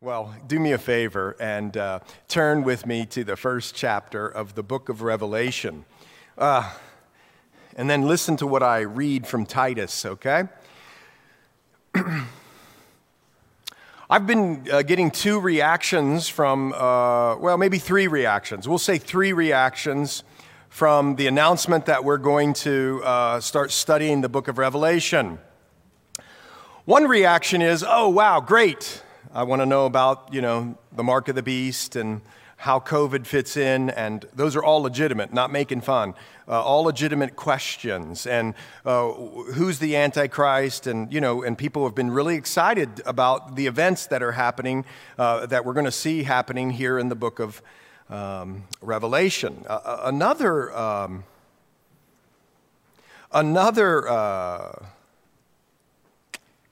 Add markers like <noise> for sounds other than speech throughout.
Well, do me a favor and uh, turn with me to the first chapter of the book of Revelation. Uh, and then listen to what I read from Titus, okay? <clears throat> I've been uh, getting two reactions from, uh, well, maybe three reactions. We'll say three reactions from the announcement that we're going to uh, start studying the book of Revelation. One reaction is, oh, wow, great I want to know about, you know, the mark of the beast and how COVID fits in, and those are all legitimate, not making fun. Uh, all legitimate questions, and uh, who's the Antichrist, and you know, and people have been really excited about the events that are happening, uh, that we're going to see happening here in the book of um, Revelation. another, um, another uh,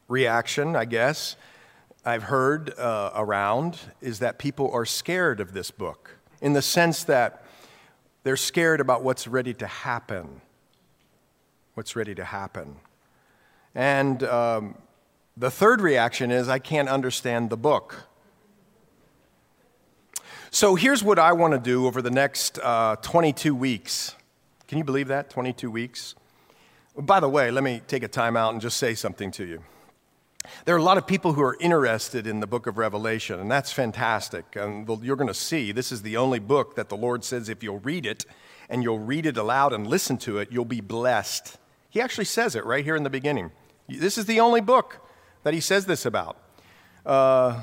reaction, I guess, I've heard uh, around is that people are scared of this book in the sense that they're scared about what's ready to happen. What's ready to happen. And um, the third reaction is I can't understand the book. So here's what I want to do over the next uh, 22 weeks. Can you believe that? 22 weeks? By the way, let me take a time out and just say something to you. There are a lot of people who are interested in the book of Revelation, and that's fantastic. And you're going to see this is the only book that the Lord says if you'll read it and you'll read it aloud and listen to it, you'll be blessed. He actually says it right here in the beginning. This is the only book that he says this about. Uh,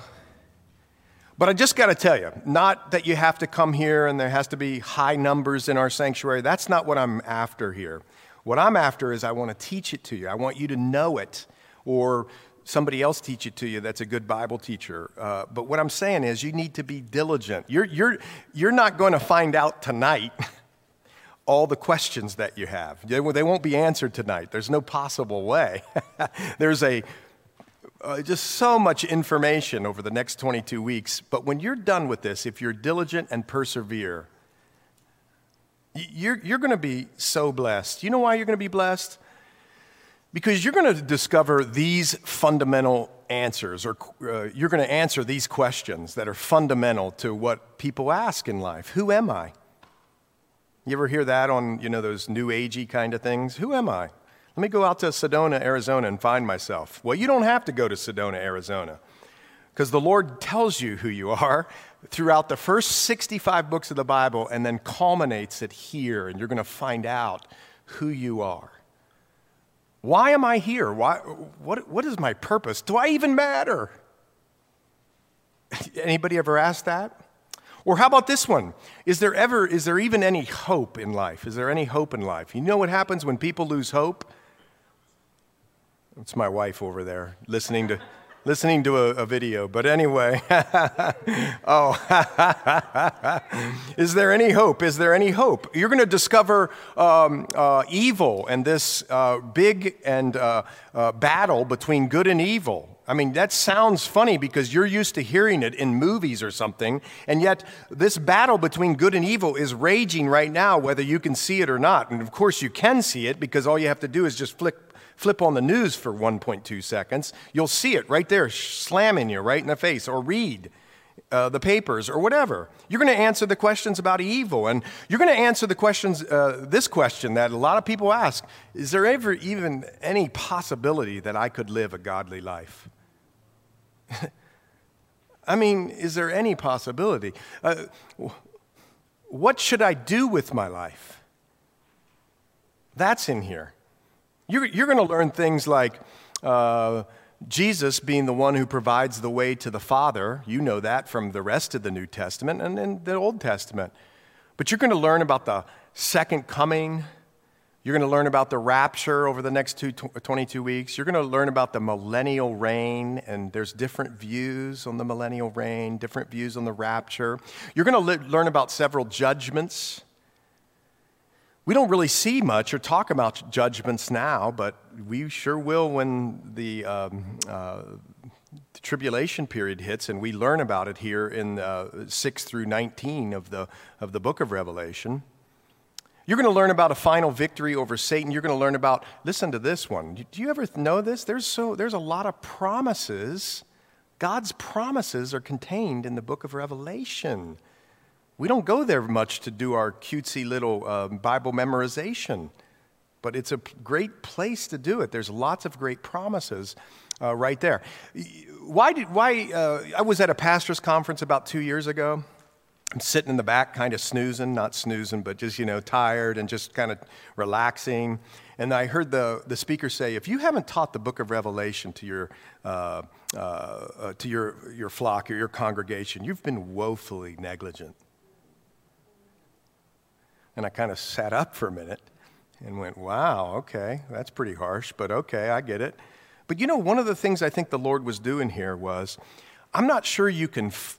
but I just got to tell you, not that you have to come here and there has to be high numbers in our sanctuary. That's not what I'm after here. What I'm after is I want to teach it to you. I want you to know it or somebody else teach it to you that's a good Bible teacher. Uh, but what I'm saying is, you need to be diligent. You're, you're, you're not going to find out tonight <laughs> all the questions that you have. They, won't be answered tonight. There's no possible way. <laughs> There's a uh, just so much information over the next 22 weeks. But when you're done with this, if you're diligent and persevere, you're, you're going to be so blessed. You know why you're going to be blessed? Because you're going to discover these fundamental answers, or uh, you're going to answer these questions that are fundamental to what people ask in life. Who am I? You ever hear that on, you know, those new agey kind of things? Who am I? Let me go out to Sedona, Arizona and find myself. Well, you don't have to go to Sedona, Arizona, because the Lord tells you who you are throughout the first 65 books of the Bible and then culminates it here, and you're going to find out who you are. Why am I here? Why, what, what is my purpose? Do I even matter? <laughs> Anybody ever asked that? Or how about this one? Is there ever, is there even any hope in life? Is there any hope in life? You know what happens when people lose hope? It's my wife over there listening to listening to a, a video. But anyway, <laughs> oh, <laughs> is there any hope? Is there any hope? You're going to discover um, uh, evil and this uh, big and uh, uh, battle between good and evil. I mean, that sounds funny because you're used to hearing it in movies or something, and yet this battle between good and evil is raging right now, whether you can see it or not. And of course, you can see it because all you have to do is just flick flip on the news for 1.2 seconds, you'll see it right there slamming you right in the face, or read uh, the papers or whatever. You're going to answer the questions about evil, and you're going to answer the questions, uh, this question that a lot of people ask Is there ever even any possibility that I could live a godly life? <laughs> I mean, is there any possibility? Uh, what should I do with my life? That's in here. You're, you're going to learn things like uh, Jesus being the one who provides the way to the Father. You know that from the rest of the New Testament and the Old Testament. But you're going to learn about the second coming. You're going to learn about the rapture over the next two, 22 weeks. You're going to learn about the millennial reign, and there's different views on the millennial reign, different views on the rapture. You're going to learn about several judgments we don't really see much or talk about judgments now, but we sure will when the, um, uh, the tribulation period hits, and we learn about it here in uh, 6 through 19 of the, of the book of Revelation. You're going to learn about a final victory over Satan. You're going to learn about, listen to this one. Do you ever know this? There's, so, there's a lot of promises God's promises are contained in the book of Revelation. We don't go there much to do our cutesy little uh, Bible memorization, but it's a great place to do it. There's lots of great promises uh, right there. Why did, why, uh, I was at a pastor's conference about two years ago. I'm sitting in the back, kind of snoozing, not snoozing, but just, you know, tired and just kind of relaxing. And I heard the, the speaker say, if you haven't taught the book of Revelation to your, uh, uh, uh, to your, your flock or your congregation, you've been woefully negligent. And I kind of sat up for a minute and went, wow, okay, that's pretty harsh, but okay, I get it. But you know, one of the things I think the Lord was doing here was, I'm not sure you can f-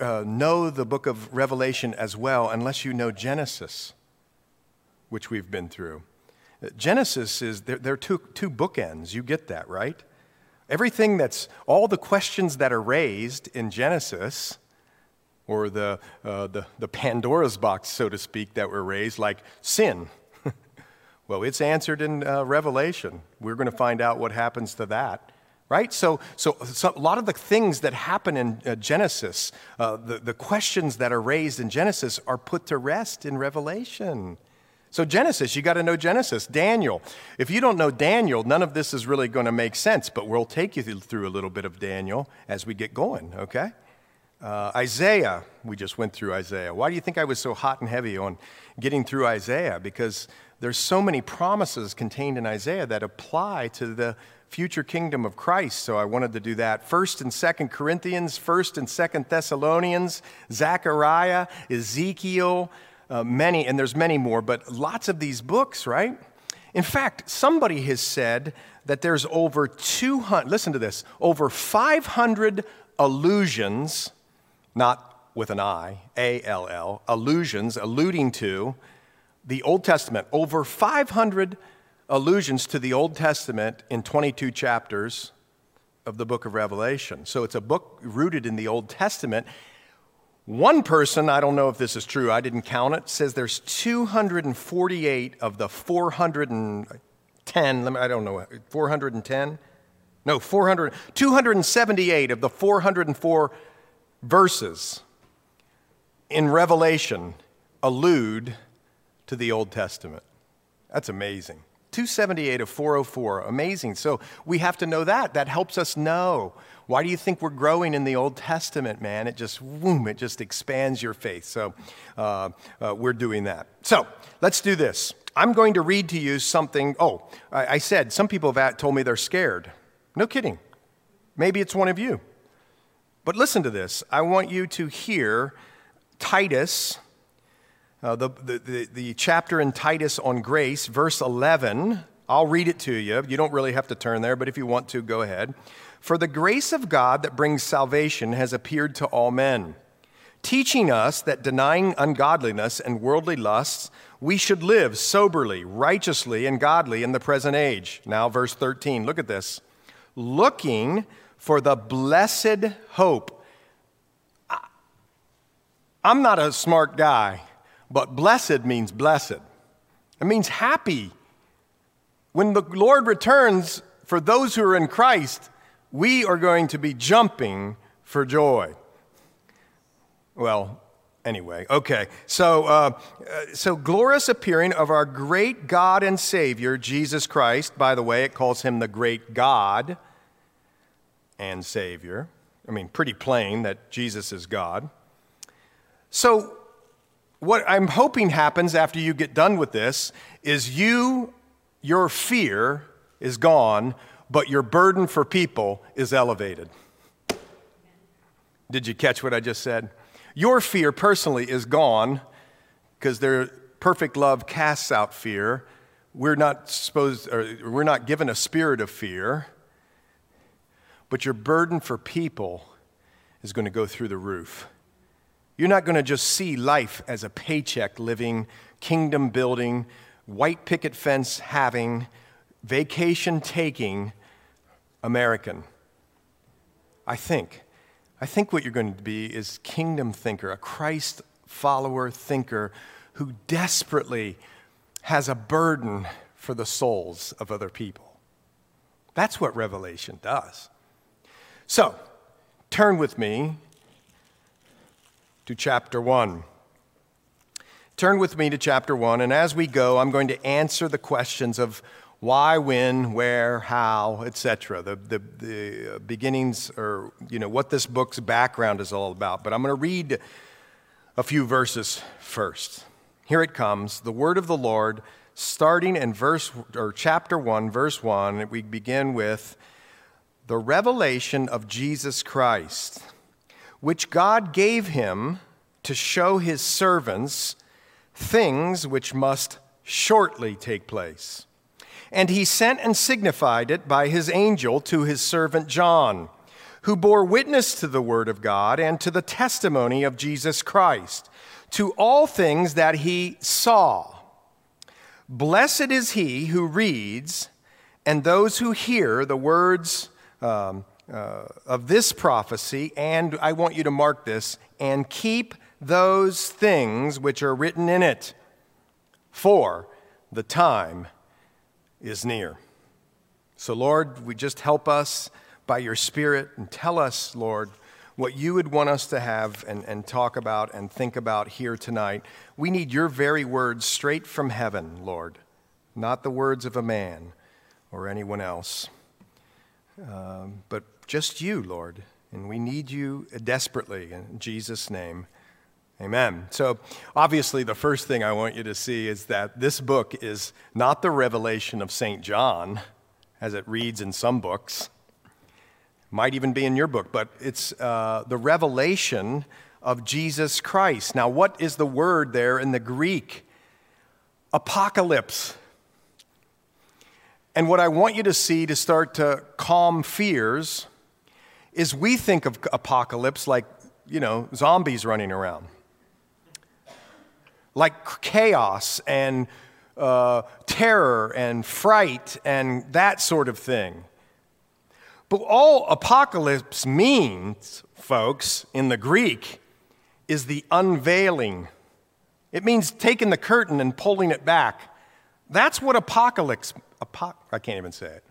uh, know the book of Revelation as well unless you know Genesis, which we've been through. Genesis is, there, there are two, two bookends. You get that, right? Everything that's, all the questions that are raised in Genesis, or the, uh, the, the Pandora's box, so to speak, that were raised, like sin. <laughs> well, it's answered in uh, Revelation. We're going to find out what happens to that right? So, so, so, a lot of the things that happen in uh, Genesis, uh, the, the questions that are raised in Genesis, are put to rest in Revelation. So, Genesis, you got to know Genesis. Daniel. If you don't know Daniel, none of this is really going to make sense, but we'll take you through a little bit of Daniel as we get going, okay? Uh, Isaiah, we just went through Isaiah. Why do you think I was so hot and heavy on getting through Isaiah? Because there's so many promises contained in Isaiah that apply to the future kingdom of Christ, so I wanted to do that. First and Second Corinthians, First and Second Thessalonians, Zechariah, Ezekiel, uh, many, and there's many more, but lots of these books, right? In fact, somebody has said that there's over 200, listen to this, over 500 allusions, not with an I, A L L, allusions, alluding to the Old Testament, over 500 allusions to the Old Testament in 22 chapters of the book of Revelation. So it's a book rooted in the Old Testament. One person, I don't know if this is true, I didn't count it, says there's 248 of the 410, I don't know, 410? No, 400, 278 of the 404 verses in Revelation allude to the Old Testament. That's amazing. 278 of 404. Amazing. So we have to know that. That helps us know. Why do you think we're growing in the Old Testament, man? It just, boom, it just expands your faith. So uh, uh, we're doing that. So let's do this. I'm going to read to you something. Oh, I, I said some people have told me they're scared. No kidding. Maybe it's one of you. But listen to this. I want you to hear Titus uh, the, the, the, the chapter in Titus on grace, verse 11. I'll read it to you. You don't really have to turn there, but if you want to, go ahead. For the grace of God that brings salvation has appeared to all men, teaching us that denying ungodliness and worldly lusts, we should live soberly, righteously, and godly in the present age. Now, verse 13, look at this. Looking for the blessed hope. I'm not a smart guy. But blessed means blessed. It means happy. When the Lord returns, for those who are in Christ, we are going to be jumping for joy. Well, anyway, okay. So, uh, so glorious appearing of our great God and Savior, Jesus Christ. By the way, it calls him the great God and Savior. I mean, pretty plain that Jesus is God. So, what I'm hoping happens after you get done with this is you, your fear is gone, but your burden for people is elevated. Did you catch what I just said? Your fear personally is gone because their perfect love casts out fear. We're not supposed, or we're not given a spirit of fear, but your burden for people is going to go through the roof. You're not going to just see life as a paycheck living, kingdom building, white picket fence having, vacation taking American. I think. I think what you're going to be is kingdom thinker, a Christ follower thinker who desperately has a burden for the souls of other people. That's what Revelation does. So, turn with me to chapter 1. Turn with me to chapter 1, and as we go, I'm going to answer the questions of why, when, where, how, etc. The, the, the uh, beginnings, or you know, what this book's background is all about. But I'm going to read a few verses first. Here it comes the word of the Lord, starting in verse, or chapter 1, verse 1. We begin with the revelation of Jesus Christ, which God gave him to show his servants things which must shortly take place. And he sent and signified it by his angel to his servant John, who bore witness to the word of God and to the testimony of Jesus Christ, to all things that he saw. Blessed is he who reads and those who hear the words um, uh, of this prophecy, and I want you to mark this, and keep those things which are written in it, for the time is near. So, Lord, we just help us by your Spirit and tell us, Lord, what you would want us to have and, and talk about and think about here tonight. We need your very words straight from heaven, Lord, not the words of a man or anyone else um, but just you, Lord. And we need you desperately in Jesus' name. Amen. So, obviously, the first thing I want you to see is that this book is not the revelation of St. John, as it reads in some books. Might even be in your book, but it's uh, the revelation of Jesus Christ. Now, what is the word there in the Greek? Apocalypse. And what I want you to see to start to calm fears is we think of apocalypse like, you know, zombies running around, like chaos and uh, terror and fright and that sort of thing. But all apocalypse means, folks, in the Greek, is the unveiling. It means taking the curtain and pulling it back. That's what apocalypse apoc- I can't even say it.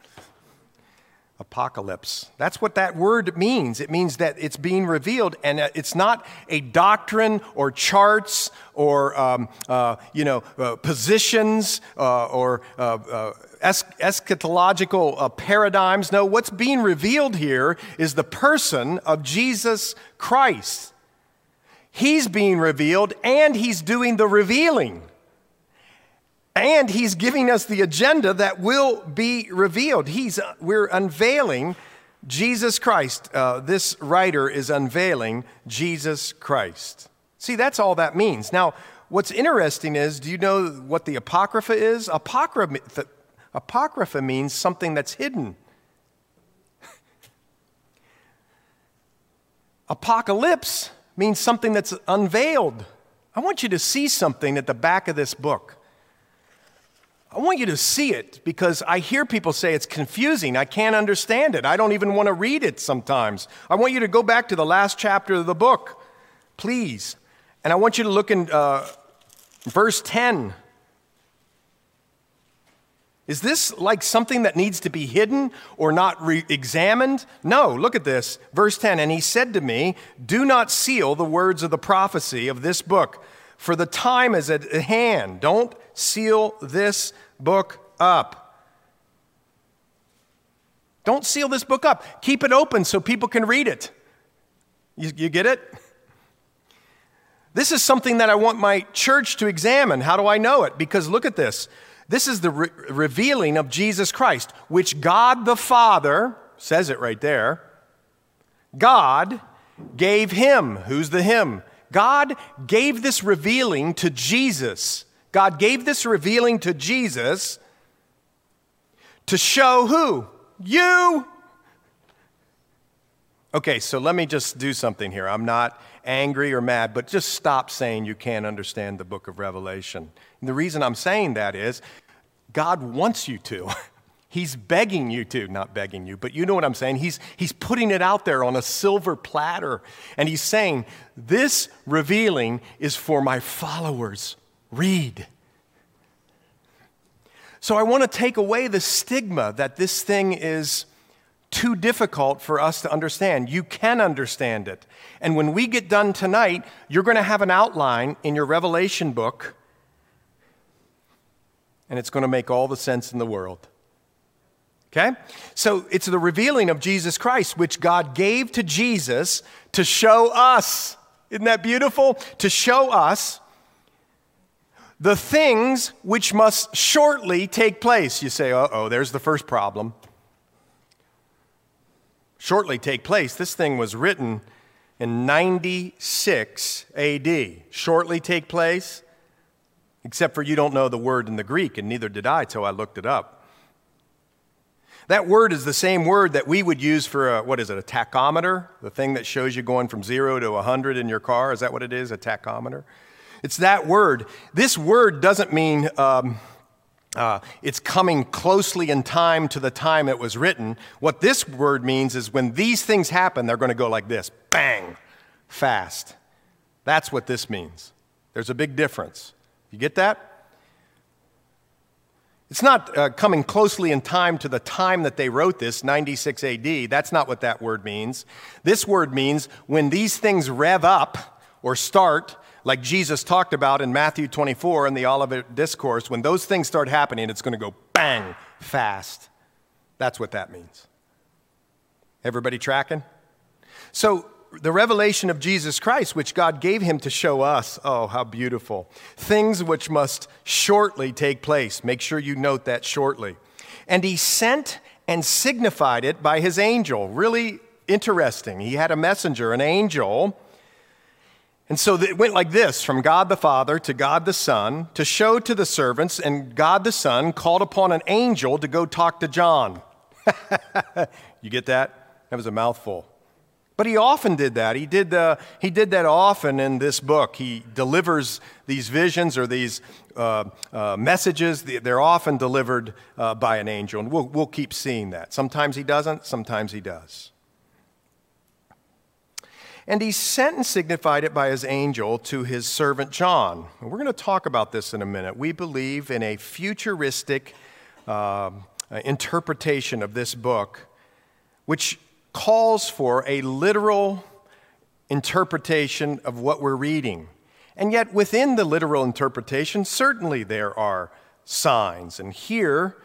Apocalypse. That's what that word means. It means that it's being revealed, and uh, it's not a doctrine or charts or um, uh, you know uh, positions uh, or uh, uh, es- eschatological paradigms. No, what's being revealed here is the person of Jesus Christ. He's being revealed, and he's doing the revealing. And he's giving us the agenda that will be revealed. He's, we're unveiling Jesus Christ. Uh, this writer is unveiling Jesus Christ. See, that's all that means. Now, what's interesting is do you know what the Apocrypha is? Apocrypha, apocrypha means something that's hidden. <laughs> Apocalypse means something that's unveiled. I want you to see something at the back of this book. I want you to see it because I hear people say it's confusing. I can't understand it. I don't even want to read it sometimes. I want you to go back to the last chapter of the book, please. And I want you to look in uh, verse 10. Is this like something that needs to be hidden or not re examined? No, look at this. Verse 10 And he said to me, Do not seal the words of the prophecy of this book, for the time is at hand. Don't seal this book up. Don't seal this book up. Keep it open so people can read it. You, you, get it? This is something that I want my church to examine. How do I know it? Because look at this. This is the re- revealing of Jesus Christ, which God the Father, says it right there, God gave him. Who's the him? God gave this revealing to Jesus. God gave this revealing to Jesus to show who? You. Okay, so let me just do something here. I'm not angry or mad, but just stop saying you can't understand the book of Revelation. And the reason I'm saying that is God wants you to. <laughs> He's begging you to, not begging you, but you know what I'm saying. He's, he's putting it out there on a silver platter. And he's saying, This revealing is for my followers. Read. So I want to take away the stigma that this thing is too difficult for us to understand. You can understand it. And when we get done tonight, you're going to have an outline in your Revelation book, and it's going to make all the sense in the world. Okay? So it's the revealing of Jesus Christ, which God gave to Jesus to show us. Isn't that beautiful? To show us the things which must shortly take place. You say, uh oh, there's the first problem. Shortly take place. This thing was written in 96 AD. Shortly take place, except for you don't know the word in the Greek, and neither did I till I looked it up. That word is the same word that we would use for a, what is it, a tachometer? The thing that shows you going from zero to 100 in your car. Is that what it is, a tachometer? It's that word. This word doesn't mean um, uh, it's coming closely in time to the time it was written. What this word means is when these things happen, they're going to go like this bang, fast. That's what this means. There's a big difference. You get that? It's not uh, coming closely in time to the time that they wrote this, 96 AD. That's not what that word means. This word means when these things rev up or start, like Jesus talked about in Matthew 24 in the Olivet Discourse, when those things start happening, it's going to go bang fast. That's what that means. Everybody tracking? So the revelation of Jesus Christ, which God gave him to show us. Oh, how beautiful. Things which must shortly take place. Make sure you note that shortly. And he sent and signified it by his angel. Really interesting. He had a messenger, an angel. And so it went like this from God the Father to God the Son to show to the servants, and God the Son called upon an angel to go talk to John. <laughs> you get that? That was a mouthful. But he often did that. He did, uh, he did that often in this book. He delivers these visions or these uh, uh, messages. They're often delivered uh, by an angel, and we'll, we'll keep seeing that. Sometimes he doesn't, sometimes he does. And he sent and signified it by his angel to his servant John. And we're going to talk about this in a minute. We believe in a futuristic um, interpretation of this book, which calls for a literal interpretation of what we're reading. And yet, within the literal interpretation, certainly there are signs. And here,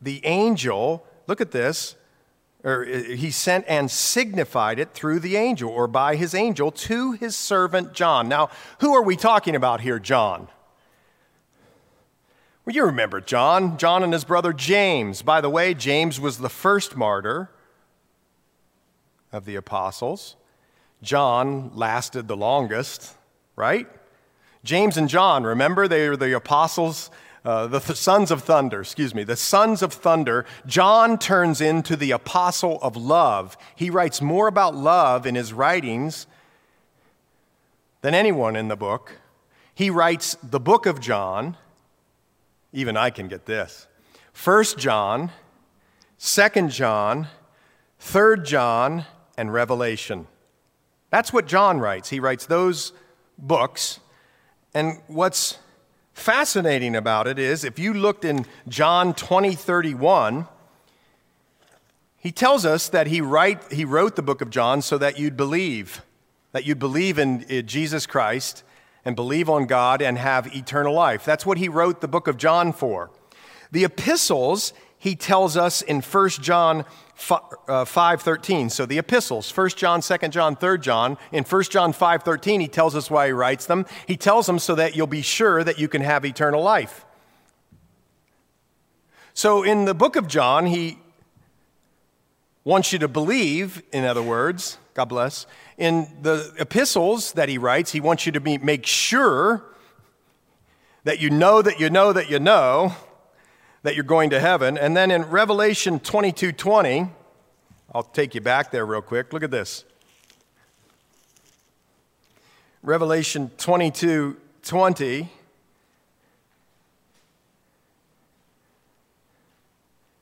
the angel, look at this, or uh, he sent and signified it through the angel or by his angel to his servant John. Now, who are we talking about here, John? Well, you remember John, John and his brother James. By the way, James was the first martyr of the apostles. John lasted the longest, right? James and John, remember, they were the apostles, uh, the th- sons of thunder, excuse me, the sons of thunder. John turns into the apostle of love. He writes more about love in his writings than anyone in the book. He writes the book of John. Even I can get this. First John, Second John, Third John, and Revelation. That's what John writes. He writes those books. And what's fascinating about it is if you looked in John 20, 31, he tells us that he, write, he wrote the book of John so that you'd believe, that you'd believe in Jesus Christ and believe on God and have eternal life. That's what he wrote the book of John for. The epistles, he tells us in 1 John 5.13. Uh, so the epistles, 1 John, 2 John, 3 John. In 1 John 5.13, he tells us why he writes them. He tells them so that you'll be sure that you can have eternal life. So in the book of John, he wants you to believe, in other words, God bless. In the epistles that he writes, he wants you to be, make sure that you know that you know that you know that you're going to heaven. And then in Revelation 22 20, I'll take you back there real quick. Look at this. Revelation 22 20.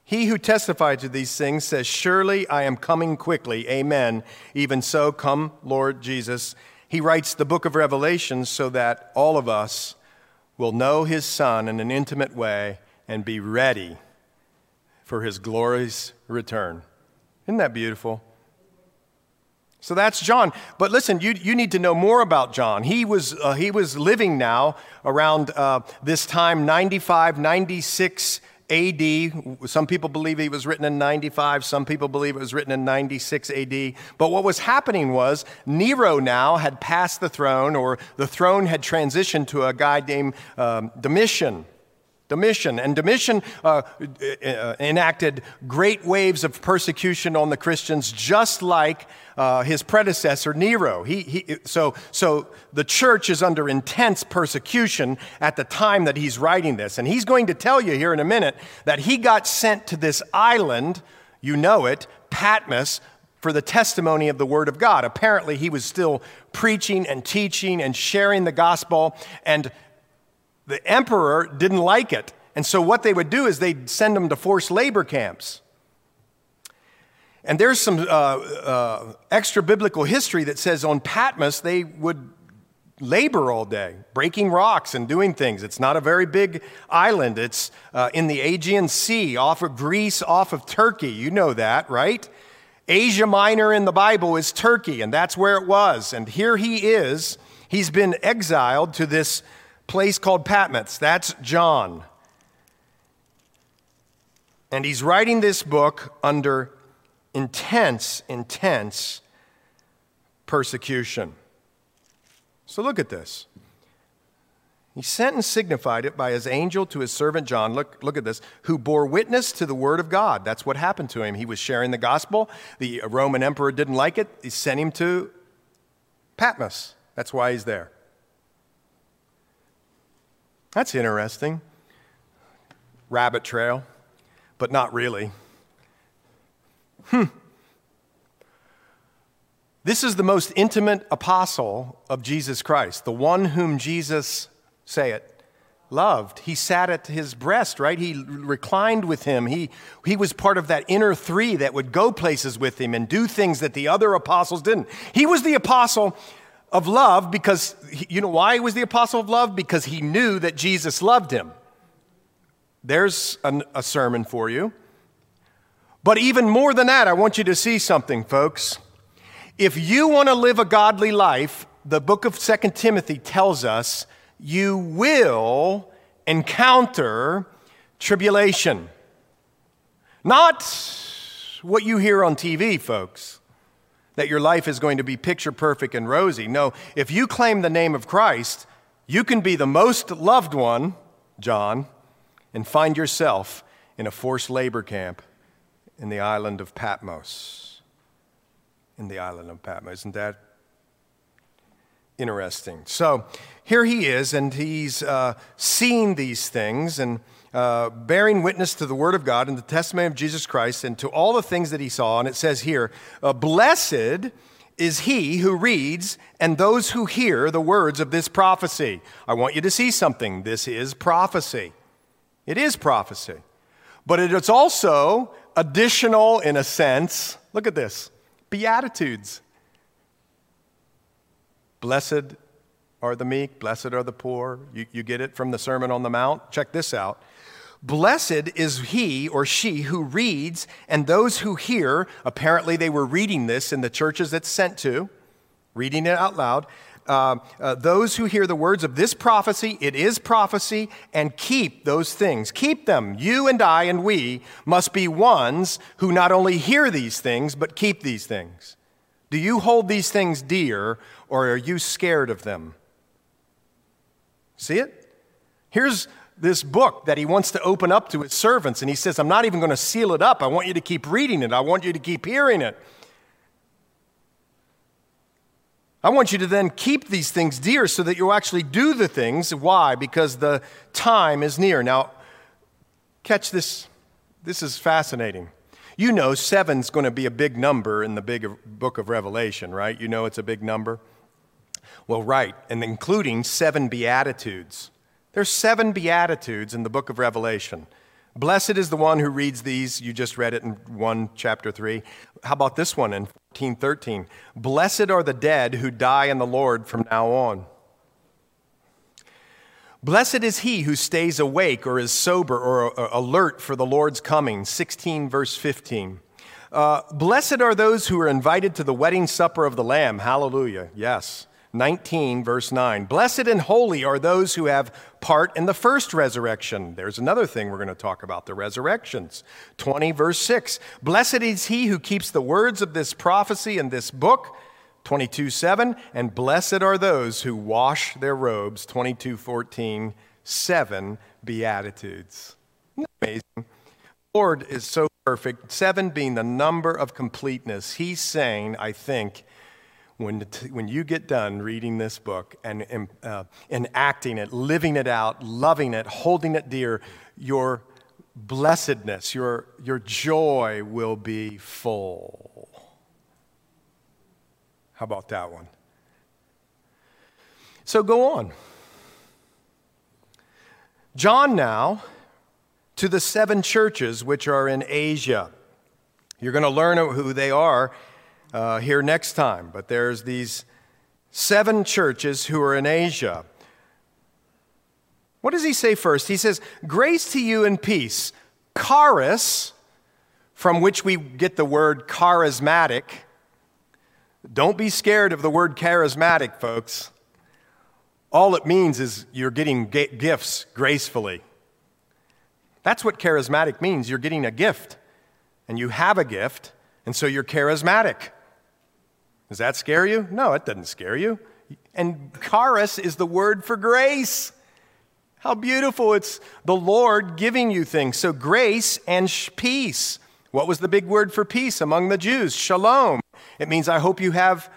He who testified to these things says, Surely I am coming quickly. Amen. Even so, come, Lord Jesus. He writes the book of Revelation so that all of us will know his Son in an intimate way and be ready for his glorious return. Isn't that beautiful? So that's John. But listen, you, you need to know more about John. He was, uh, he was living now around uh, this time, 95, 96 AD. Some people believe he was written in 95, some people believe it was written in 96 AD. But what was happening was Nero now had passed the throne, or the throne had transitioned to a guy named um, Domitian. Domitian. And Domitian uh, uh, enacted great waves of persecution on the Christians, just like uh, his predecessor Nero. He, he, so, so the church is under intense persecution at the time that he's writing this. And he's going to tell you here in a minute that he got sent to this island, you know it, Patmos, for the testimony of the Word of God. Apparently, he was still preaching and teaching and sharing the gospel, and the emperor didn't like it. And so, what they would do is they'd send them to forced labor camps. And there's some uh, uh, extra biblical history that says on Patmos they would labor all day, breaking rocks and doing things. It's not a very big island. It's uh, in the Aegean Sea, off of Greece, off of Turkey. You know that, right? Asia Minor in the Bible is Turkey, and that's where it was. And here he is. He's been exiled to this place called Patmos. That's John. And he's writing this book under intense, intense persecution. So look at this. He sent and signified it by his angel to his servant John. Look, look at this, who bore witness to the word of God. That's what happened to him. He was sharing the gospel. The Roman emperor didn't like it. He sent him to Patmos. That's why he's there. That's interesting. Rabbit trail, but not really. Hmm. This is the most intimate apostle of Jesus Christ, the one whom Jesus, say it, loved. He sat at his breast, right? He reclined with him. He, he was part of that inner three that would go places with him and do things that the other apostles didn't. He was the apostle of love because, you know why he was the apostle of love? Because he knew that Jesus loved him. There's an, a sermon for you. But even more than that, I want you to see something, folks. If you want to live a godly life, the book of Second Timothy tells us you will encounter tribulation. Not what you hear on TV, folks, that your life is going to be picture perfect and rosy. No, if you claim the name of Christ, you can be the most loved one, John, and find yourself in a forced labor camp in the island of Patmos. In the island of Patmos. Isn't that interesting? So here he is, and he's uh, seeing these things and uh, bearing witness to the Word of God and the testimony of Jesus Christ and to all the things that he saw. And it says here, uh, Blessed is he who reads and those who hear the words of this prophecy. I want you to see something. This is prophecy. It is prophecy. But it is also additional, in a sense, look at this Beatitudes. Blessed are the meek, blessed are the poor. You, you get it from the Sermon on the Mount? Check this out. Blessed is he or she who reads, and those who hear. Apparently, they were reading this in the churches it's sent to, reading it out loud. Uh, uh, those who hear the words of this prophecy, it is prophecy, and keep those things. Keep them. You and I and we must be ones who not only hear these things, but keep these things. Do you hold these things dear, or are you scared of them? See it? Here's this book that he wants to open up to his servants, and he says, I'm not even going to seal it up. I want you to keep reading it, I want you to keep hearing it. I want you to then keep these things dear so that you'll actually do the things. Why? Because the time is near. Now, catch this. This is fascinating. You know, seven's going to be a big number in the big book of Revelation, right? You know it's a big number? Well, right, and including seven Beatitudes. There's seven Beatitudes in the book of Revelation. Blessed is the one who reads these. You just read it in 1 chapter 3. How about this one in 14, 13? Blessed are the dead who die in the Lord from now on. Blessed is he who stays awake or is sober or alert for the Lord's coming. 16, verse 15. Uh, Blessed are those who are invited to the wedding supper of the Lamb. Hallelujah. Yes. 19, verse 9. Blessed and holy are those who have part in the first resurrection. There's another thing we're going to talk about the resurrections. 20, verse 6. Blessed is he who keeps the words of this prophecy in this book. 22, 7. And blessed are those who wash their robes. 22, 14, 7 Beatitudes. Amazing. Lord is so perfect. Seven being the number of completeness. He's saying, I think, when, when you get done reading this book and uh, enacting it, living it out, loving it, holding it dear, your blessedness, your, your joy will be full. How about that one? So go on. John now to the seven churches which are in Asia. You're going to learn who they are uh, here next time, but there's these seven churches who are in Asia. What does he say first? He says, Grace to you and peace. Charis, from which we get the word charismatic. Don't be scared of the word charismatic, folks. All it means is you're getting gifts gracefully. That's what charismatic means. You're getting a gift, and you have a gift, and so you're charismatic. Does that scare you? No, it doesn't scare you. And charis is the word for grace. How beautiful. It's the Lord giving you things. So, grace and sh- peace. What was the big word for peace among the Jews? Shalom. It means, I hope you have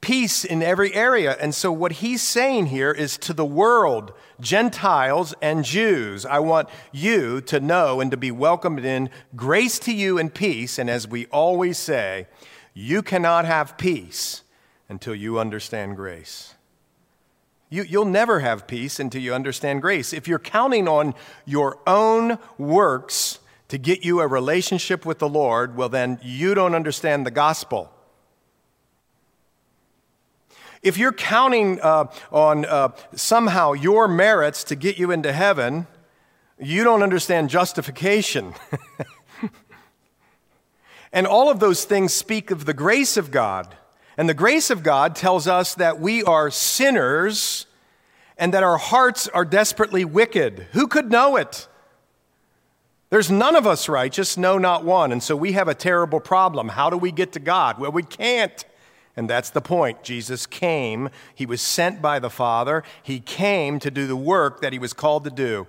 peace in every area. And so, what he's saying here is to the world, Gentiles and Jews, I want you to know and to be welcomed in grace to you and peace. And as we always say, you cannot have peace until you understand grace. You, will never have peace until you understand grace. If you're counting on your own works to get you a relationship with the Lord, well, then you don't understand the gospel. If you're counting uh, on uh, somehow your merits to get you into heaven, you don't understand justification. <laughs> and all of those things speak of the grace of God. And the grace of God tells us that we are sinners and that our hearts are desperately wicked. Who could know it? There's none of us righteous, no, not one. And so we have a terrible problem. How do we get to God? Well, we can't. And that's the point. Jesus came, he was sent by the Father, he came to do the work that he was called to do.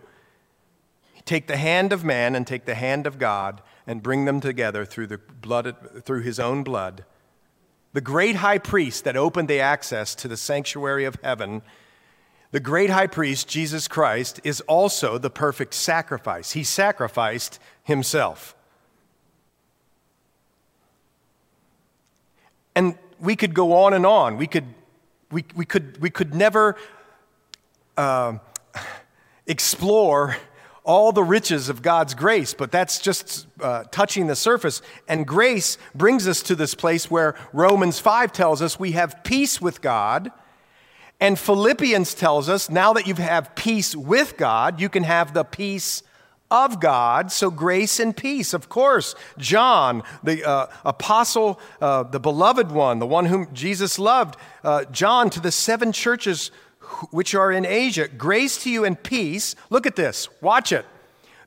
Take the hand of man and take the hand of God and bring them together through, the blood, through his own blood. The great high priest that opened the access to the sanctuary of heaven, the great high priest, Jesus Christ, is also the perfect sacrifice. He sacrificed himself. And we could go on and on. We could, we, we could, we could never uh, <laughs> explore all the riches of God's grace, but that's just uh, touching the surface. And grace brings us to this place where Romans 5 tells us we have peace with God. And Philippians tells us now that you have peace with God, you can have the peace of God, so grace and peace. Of course, John, the uh, apostle, uh, the beloved one, the one whom Jesus loved, uh, John to the seven churches which are in Asia, grace to you and peace. Look at this, watch it.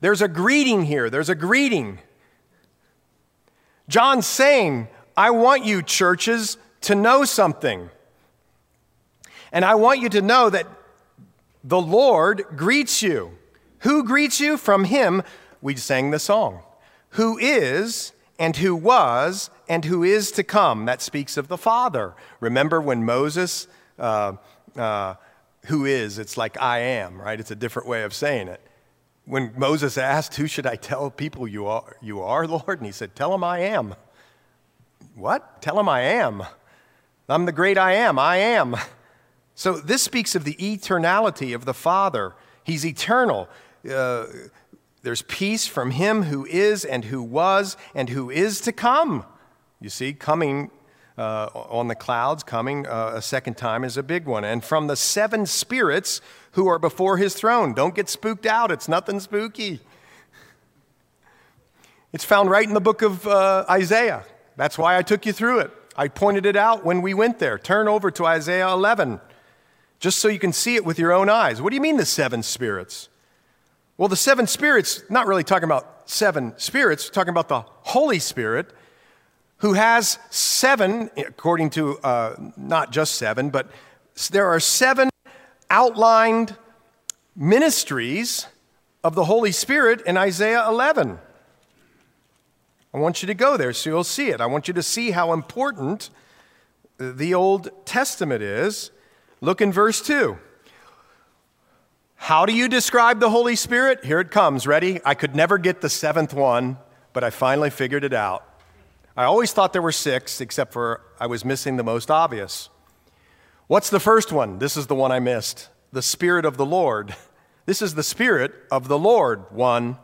There's a greeting here, there's a greeting. John's saying, I want you, churches, to know something. And I want you to know that the Lord greets you. Who greets you? From him, we sang the song. Who is and who was and who is to come. That speaks of the Father. Remember when Moses, uh, uh, who is, it's like I am, right? It's a different way of saying it. When Moses asked, Who should I tell people you are, you are, Lord? And he said, Tell them I am. What? Tell them I am. I'm the great I am. I am. So this speaks of the eternality of the Father. He's eternal. Uh, there's peace from him who is and who was and who is to come. You see, coming uh, on the clouds, coming uh, a second time is a big one. And from the seven spirits who are before his throne. Don't get spooked out, it's nothing spooky. It's found right in the book of uh, Isaiah. That's why I took you through it. I pointed it out when we went there. Turn over to Isaiah 11, just so you can see it with your own eyes. What do you mean, the seven spirits? Well, the seven spirits, not really talking about seven spirits, talking about the Holy Spirit, who has seven, according to uh, not just seven, but there are seven outlined ministries of the Holy Spirit in Isaiah 11. I want you to go there so you'll see it. I want you to see how important the Old Testament is. Look in verse 2. How do you describe the Holy Spirit? Here it comes. Ready? I could never get the seventh one, but I finally figured it out. I always thought there were six, except for I was missing the most obvious. What's the first one? This is the one I missed. The Spirit of the Lord. <laughs> This is the Spirit of the Lord, one.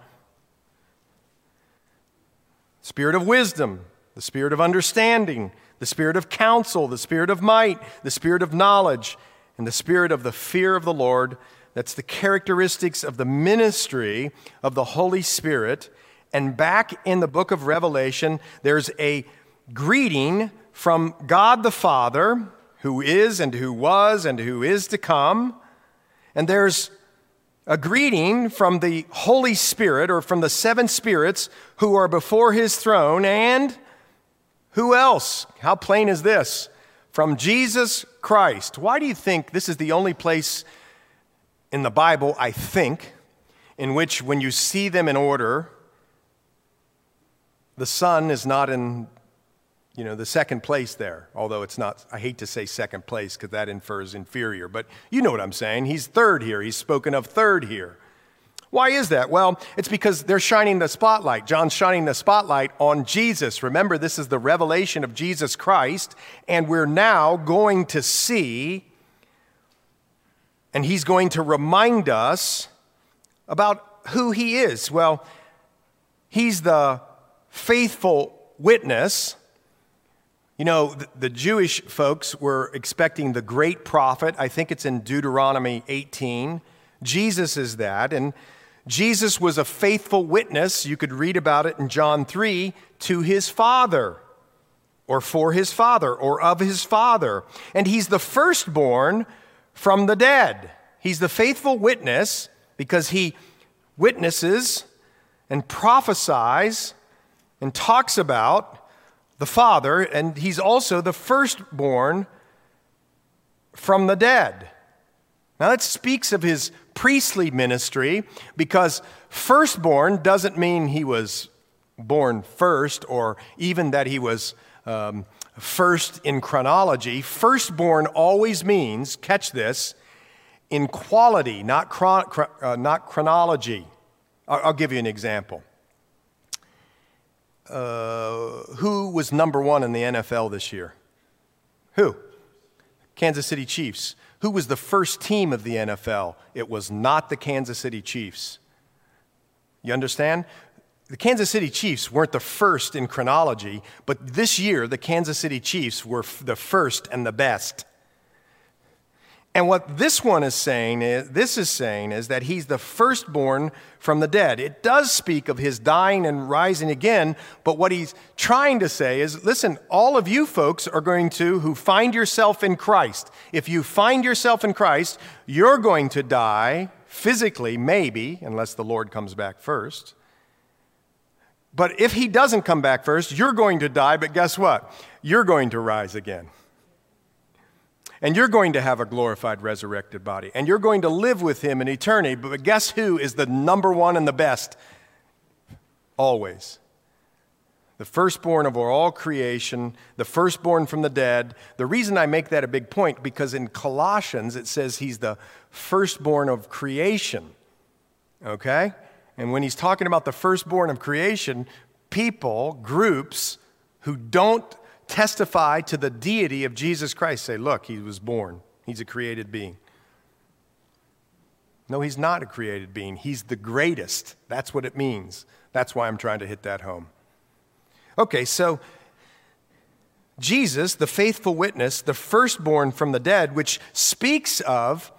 Spirit of wisdom, the Spirit of understanding, the Spirit of counsel, the Spirit of might, the Spirit of knowledge, and the Spirit of the fear of the Lord. That's the characteristics of the ministry of the Holy Spirit. And back in the book of Revelation, there's a greeting from God the Father, who is and who was and who is to come. And there's a greeting from the Holy Spirit or from the seven spirits who are before his throne. And who else? How plain is this? From Jesus Christ. Why do you think this is the only place in the Bible, I think, in which when you see them in order, the Son is not in you know, the second place there, although it's not, I hate to say second place because that infers inferior, but you know what I'm saying. He's third here. He's spoken of third here. Why is that? Well, it's because they're shining the spotlight. John's shining the spotlight on Jesus. Remember, this is the revelation of Jesus Christ, and we're now going to see, and he's going to remind us about who he is. Well, he's the faithful witness you know, the, Jewish folks were expecting the great prophet. I think it's in Deuteronomy 18. Jesus is that. And Jesus was a faithful witness. You could read about it in John 3 to his father, or for his father, or of his father. And he's the firstborn from the dead. He's the faithful witness because he witnesses and prophesies and talks about the Father, and he's also the firstborn from the dead. Now, that speaks of his priestly ministry because firstborn doesn't mean he was born first or even that he was um, first in chronology. Firstborn always means, catch this, in quality, not, chron- uh, not chronology. I'll, I'll give you an example. Uh, who was number one in the NFL this year? Who? Kansas City Chiefs. Who was the first team of the NFL? It was not the Kansas City Chiefs. You understand? The Kansas City Chiefs weren't the first in chronology, but this year the Kansas City Chiefs were the first and the best. And what this one is saying, is, this is saying, is that he's the firstborn from the dead. It does speak of his dying and rising again, but what he's trying to say is listen, all of you folks are going to, who find yourself in Christ, if you find yourself in Christ, you're going to die physically, maybe, unless the Lord comes back first. But if he doesn't come back first, you're going to die, but guess what? You're going to rise again. And you're going to have a glorified, resurrected body. And you're going to live with him in eternity. But guess who is the number one and the best? Always. The firstborn of all creation, the firstborn from the dead. The reason I make that a big point, because in Colossians it says he's the firstborn of creation. Okay? And when he's talking about the firstborn of creation, people, groups who don't testify to the deity of Jesus Christ. Say, look, he was born, he's a created being. No, he's not a created being. He's the greatest. That's what it means. That's why I'm trying to hit that home. Okay, so Jesus, the faithful witness, the firstborn from the dead, which speaks of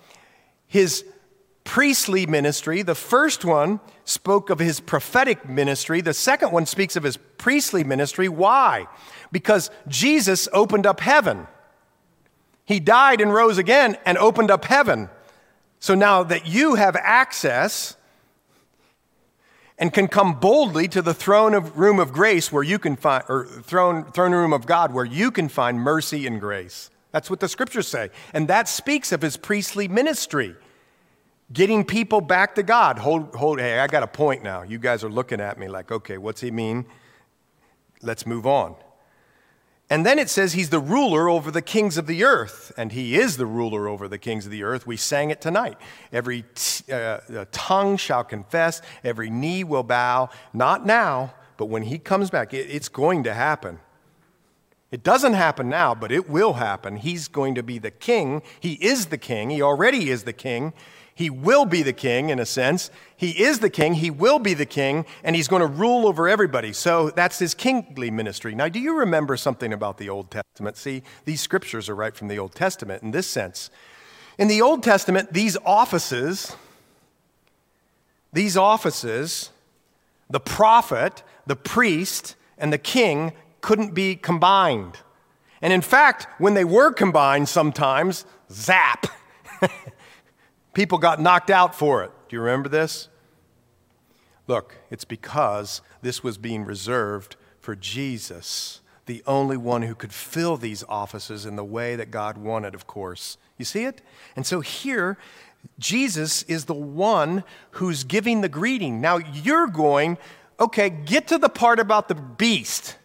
his priestly ministry. The first one spoke of his prophetic ministry, the second one speaks of his priestly ministry. Why? Because Jesus opened up heaven. He died and rose again and opened up heaven. So now that you have access and can come boldly to the throne of room of grace where you can find or throne throne room of God where you can find mercy and grace. That's what the scriptures say. And that speaks of his priestly ministry. Getting people back to God. Hold, hold, hey, I got a point now. You guys are looking at me like, okay, what's he mean? Let's move on. And then it says he's the ruler over the kings of the earth, and he is the ruler over the kings of the earth. We sang it tonight. Every t- uh, tongue shall confess, every knee will bow, not now, but when he comes back, it, it's going to happen. It doesn't happen now, but it will happen. He's going to be the king. He is the king. He already is the king. He will be the king, in a sense. He is the king, he will be the king, and he's going to rule over everybody. So that's his kingly ministry. Now, do you remember something about the Old Testament? See, these scriptures are right from the Old Testament in this sense. In the Old Testament, these offices, these offices, the prophet, the priest, and the king couldn't be combined. And in fact, when they were combined, sometimes, zap. <laughs> People got knocked out for it. Do you remember this? Look, it's because this was being reserved for Jesus, the only one who could fill these offices in the way that God wanted, of course. You see it? And so here, Jesus is the one who's giving the greeting. Now you're going, okay, get to the part about the beast.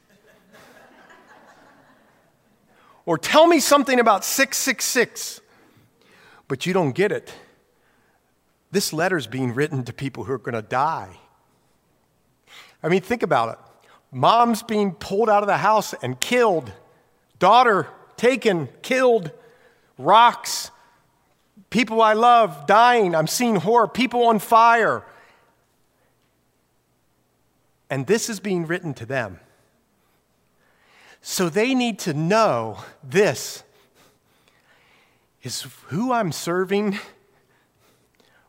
or tell me something about 666. But you don't get it this letter is being written to people who are going to die. I mean, think about it. Mom's being pulled out of the house and killed, daughter taken, killed, rocks, people I love dying. I'm seeing horror, people on fire. And this is being written to them. So they need to know this is who I'm serving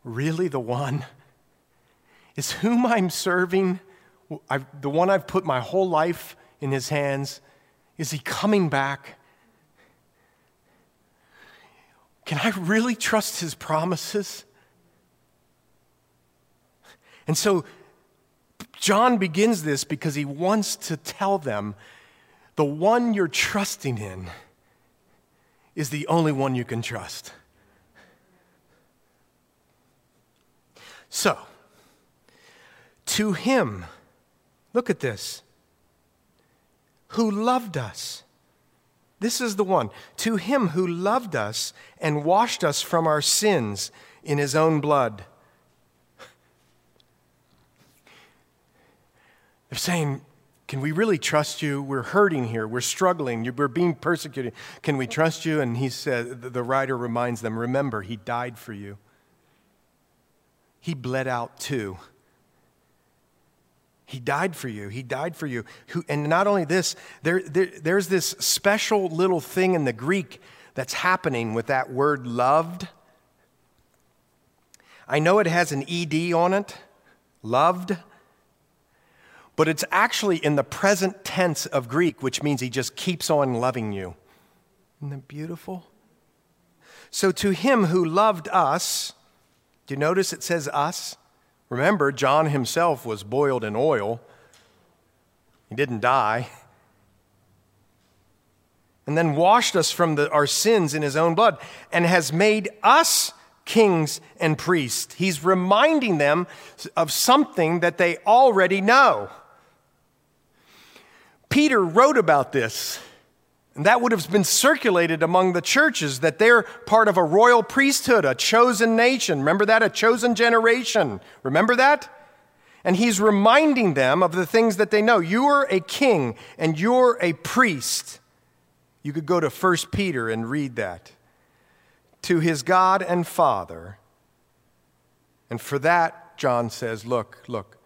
really the one? Is whom I'm serving, I've, the one I've put my whole life in his hands, is he coming back? Can I really trust his promises? And so John begins this because he wants to tell them the one you're trusting in is the only one you can trust. So, to him, look at this, who loved us. This is the one. To him who loved us and washed us from our sins in his own blood. They're saying, Can we really trust you? We're hurting here. We're struggling. We're being persecuted. Can we trust you? And he said, the writer reminds them, Remember, he died for you he bled out too. He died for you. He died for you. Who, And not only this, there, there, there's this special little thing in the Greek that's happening with that word loved. I know it has an ED on it, loved, but it's actually in the present tense of Greek, which means he just keeps on loving you. Isn't that beautiful? So to him who loved us, do you notice it says us? Remember, John himself was boiled in oil, he didn't die. And then washed us from the, our sins in his own blood and has made us kings and priests. He's reminding them of something that they already know. Peter wrote about this and that would have been circulated among the churches that they're part of a royal priesthood, a chosen nation. Remember that? A chosen generation. Remember that? And he's reminding them of the things that they know. You're a king and you're a priest. You could go to 1 Peter and read that. To his God and Father. And for that, John says, Look, look,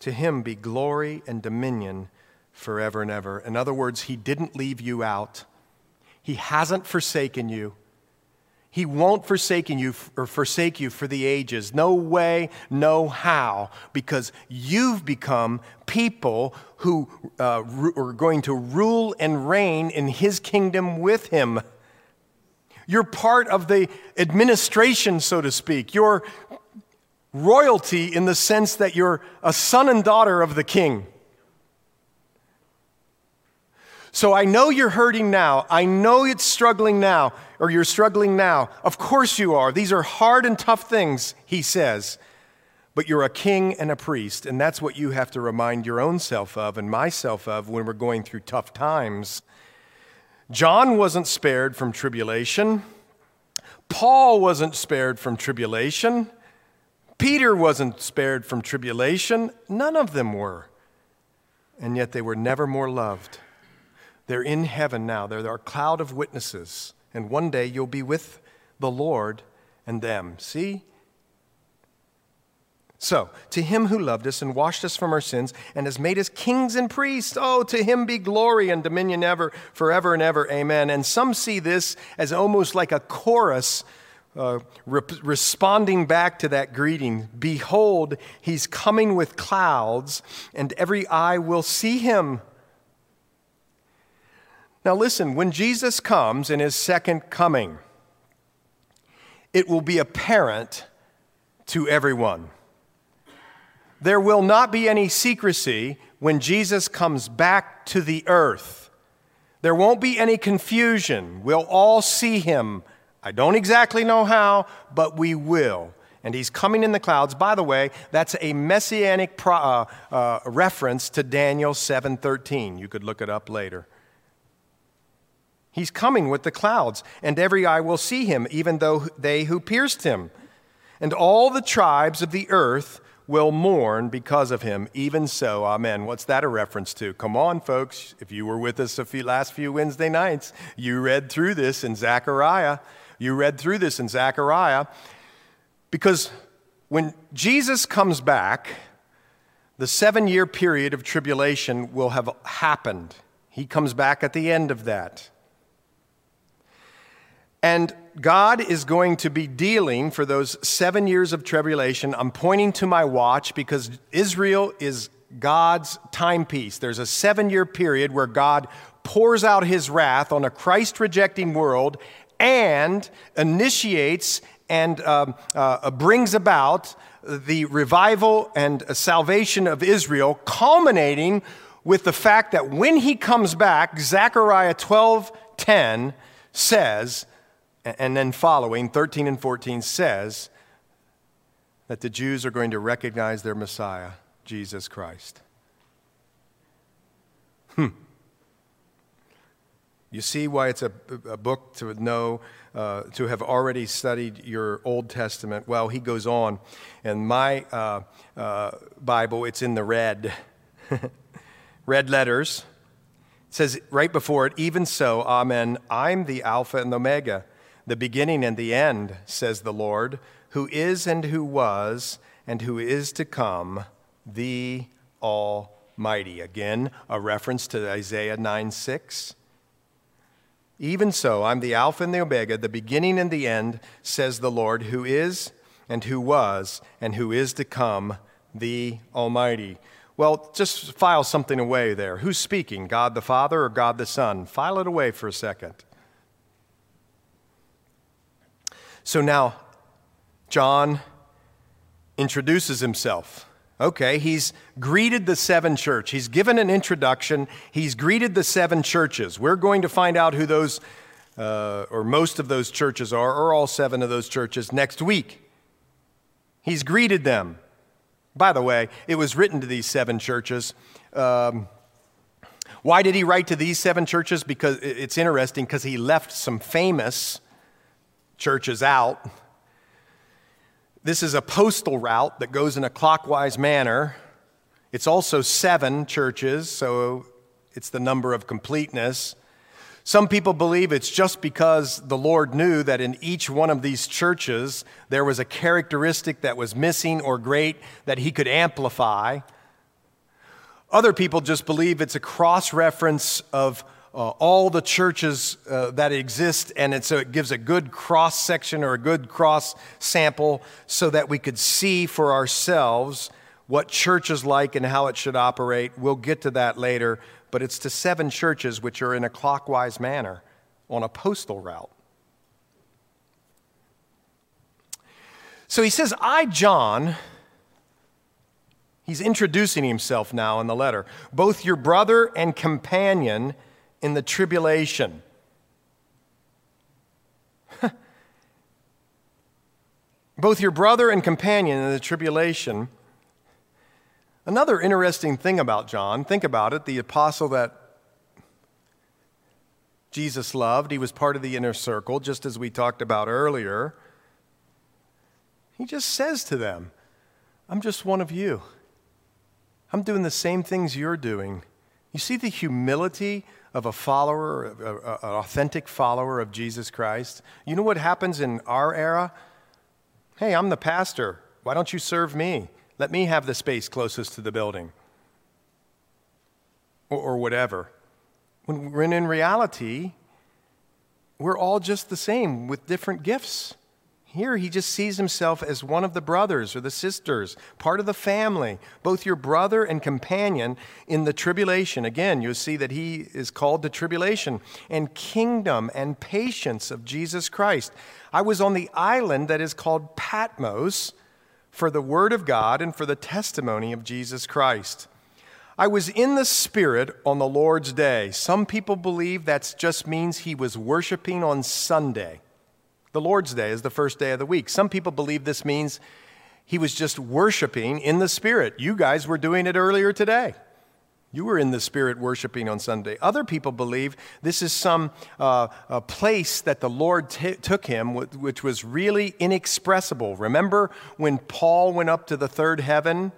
to him be glory and dominion forever and ever. In other words, He didn't leave you out, He hasn't forsaken you. He won't forsake you or forsake you for the ages. No way, no how, because you've become people who uh, are going to rule and reign in His kingdom with Him. You're part of the administration, so to speak. You're royalty in the sense that you're a son and daughter of the King. So I know you're hurting now. I know it's struggling now, or you're struggling now. Of course you are. These are hard and tough things, he says. But you're a king and a priest, and that's what you have to remind your own self of and myself of when we're going through tough times. John wasn't spared from tribulation. Paul wasn't spared from tribulation. Peter wasn't spared from tribulation. None of them were. And yet they were never more loved. They're in heaven now. They're our cloud of witnesses. And one day you'll be with the Lord and them. See? So, to him who loved us and washed us from our sins and has made us kings and priests, oh, to him be glory and dominion ever, forever and ever. Amen. And some see this as almost like a chorus uh, re- responding back to that greeting Behold, he's coming with clouds, and every eye will see him now, listen, when Jesus comes in his second coming, it will be apparent to everyone. There will not be any secrecy when Jesus comes back to the earth. There won't be any confusion. We'll all see him. I don't exactly know how, but we will. And he's coming in the clouds. By the way, that's a messianic pro, uh, uh, reference to Daniel 7:13. You could look it up later. He's coming with the clouds, and every eye will see him, even though they who pierced him. And all the tribes of the earth will mourn because of him. Even so, amen. What's that a reference to? Come on, folks. If you were with us a few last few Wednesday nights, you read through this in Zechariah. You read through this in Zechariah. Because when Jesus comes back, the seven year period of tribulation will have happened. He comes back at the end of that. And God is going to be dealing for those seven years of tribulation. I'm pointing to my watch because Israel is God's timepiece. There's a seven year period where God pours out his wrath on a Christ rejecting world and initiates and um, uh, brings about the revival and salvation of Israel, culminating with the fact that when he comes back, Zechariah 12 10 says, and then following, 13 and 14 says that the Jews are going to recognize their Messiah, Jesus Christ. Hmm. You see why it's a, a book to know, uh, to have already studied your Old Testament. Well, he goes on. In my uh, uh, Bible, it's in the red, <laughs> red letters. It says right before it, even so, Amen, I'm the Alpha and the Omega the beginning and the end, says the Lord, who is and who was and who is to come, the Almighty. Again, a reference to Isaiah 9 6. Even so, I'm the Alpha and the Omega, the beginning and the end, says the Lord, who is and who was and who is to come, the Almighty. Well, just file something away there. Who's speaking, God the Father or God the Son? File it away for a second. So now, John introduces himself. Okay, he's greeted the seven church. He's given an introduction. He's greeted the seven churches. We're going to find out who those, uh, or most of those churches are, or all seven of those churches next week. He's greeted them. By the way, it was written to these seven churches. Um, why did he write to these seven churches? Because it's interesting, because he left some famous churches out. This is a postal route that goes in a clockwise manner. It's also seven churches, so it's the number of completeness. Some people believe it's just because the Lord knew that in each one of these churches there was a characteristic that was missing or great that he could amplify. Other people just believe it's a cross reference of uh, all the churches uh, that exist, and it, so it gives a good cross section or a good cross sample so that we could see for ourselves what church is like and how it should operate. We'll get to that later, but it's to seven churches which are in a clockwise manner on a postal route. So he says, I, John, he's introducing himself now in the letter, both your brother and companion in the tribulation. <laughs> both your brother and companion in the tribulation. Another interesting thing about John, think about it, the apostle that Jesus loved, he was part of the inner circle, just as we talked about earlier. He just says to them, I'm just one of you. I'm doing the same things you're doing. You see the humility of a follower, an authentic follower of Jesus Christ? You know what happens in our era? Hey, I'm the pastor. Why don't you serve me? Let me have the space closest to the building. Or, or whatever. When, in reality, we're all just the same with different gifts. Here, he just sees himself as one of the brothers or the sisters, part of the family, both your brother and companion in the tribulation. Again, you'll see that he is called the tribulation and kingdom and patience of Jesus Christ. I was on the island that is called Patmos for the word of God and for the testimony of Jesus Christ. I was in the Spirit on the Lord's day. Some people believe that just means he was worshiping on Sunday. The Lord's Day is the first day of the week. Some people believe this means he was just worshiping in the Spirit. You guys were doing it earlier today. You were in the Spirit worshiping on Sunday. Other people believe this is some uh, place that the Lord t- took him, which was really inexpressible. Remember when Paul went up to the third heaven?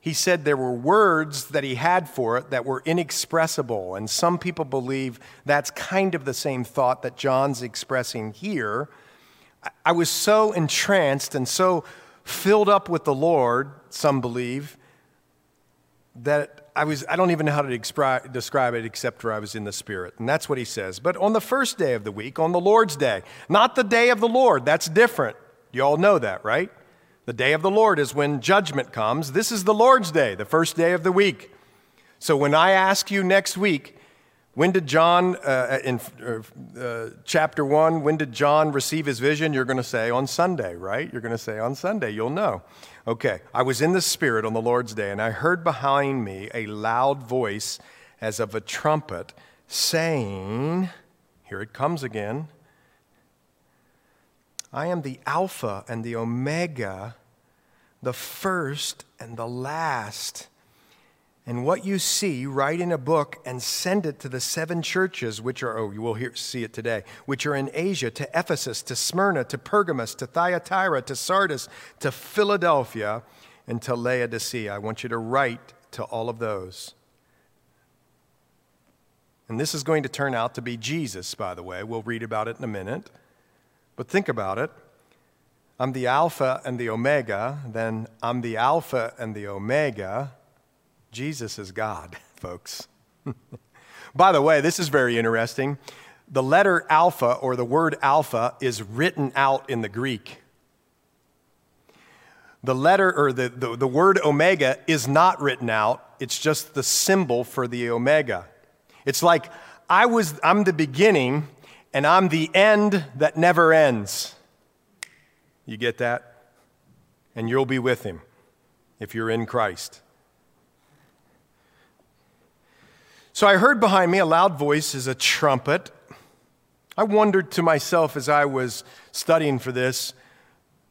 He said there were words that he had for it that were inexpressible. And some people believe that's kind of the same thought that John's expressing here I was so entranced and so filled up with the Lord, some believe, that I was I don't even know how to describe it except where I was in the spirit. And that's what he says. But on the first day of the week, on the Lord's day, not the day of the Lord, that's different. You all know that, right? The day of the Lord is when judgment comes. This is the Lord's day, the first day of the week. So when I ask you next week, when did John, uh, in uh, uh, chapter one, when did John receive his vision? You're going to say on Sunday, right? You're going to say on Sunday. You'll know. Okay. I was in the Spirit on the Lord's day, and I heard behind me a loud voice as of a trumpet saying, Here it comes again. I am the Alpha and the Omega, the first and the last and what you see, write in a book and send it to the seven churches, which are, oh, you will hear, see it today, which are in Asia, to Ephesus, to Smyrna, to Pergamos, to Thyatira, to Sardis, to Philadelphia, and to Laodicea. I want you to write to all of those. And this is going to turn out to be Jesus, by the way. We'll read about it in a minute. But think about it. I'm the Alpha and the Omega, then I'm the Alpha and the Omega Jesus is God, <laughs> folks. <laughs> By the way, this is very interesting. The letter alpha or the word alpha is written out in the Greek. The letter or the, the, the word omega is not written out, it's just the symbol for the omega. It's like I was, I'm the beginning and I'm the end that never ends. You get that? And you'll be with him if you're in Christ. So I heard behind me a loud voice as a trumpet. I wondered to myself as I was studying for this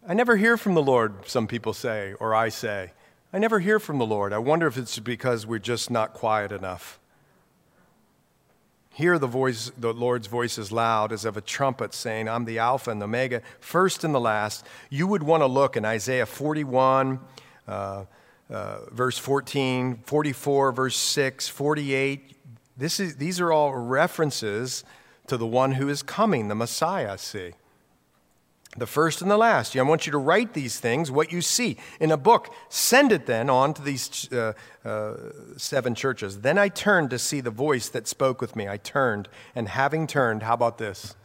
I never hear from the Lord, some people say, or I say. I never hear from the Lord. I wonder if it's because we're just not quiet enough. Hear the voice, the Lord's voice is loud as of a trumpet saying, I'm the Alpha and the Omega, first and the last. You would want to look in Isaiah 41, uh, uh, verse 14, 44, verse 6, 48. This is, these are all references to the one who is coming, the Messiah, see. the first and the last. I want you to write these things, what you see, in a book. Send it then on to these uh, uh, seven churches. Then I turned to see the voice that spoke with me. I turned, and having turned, how about this?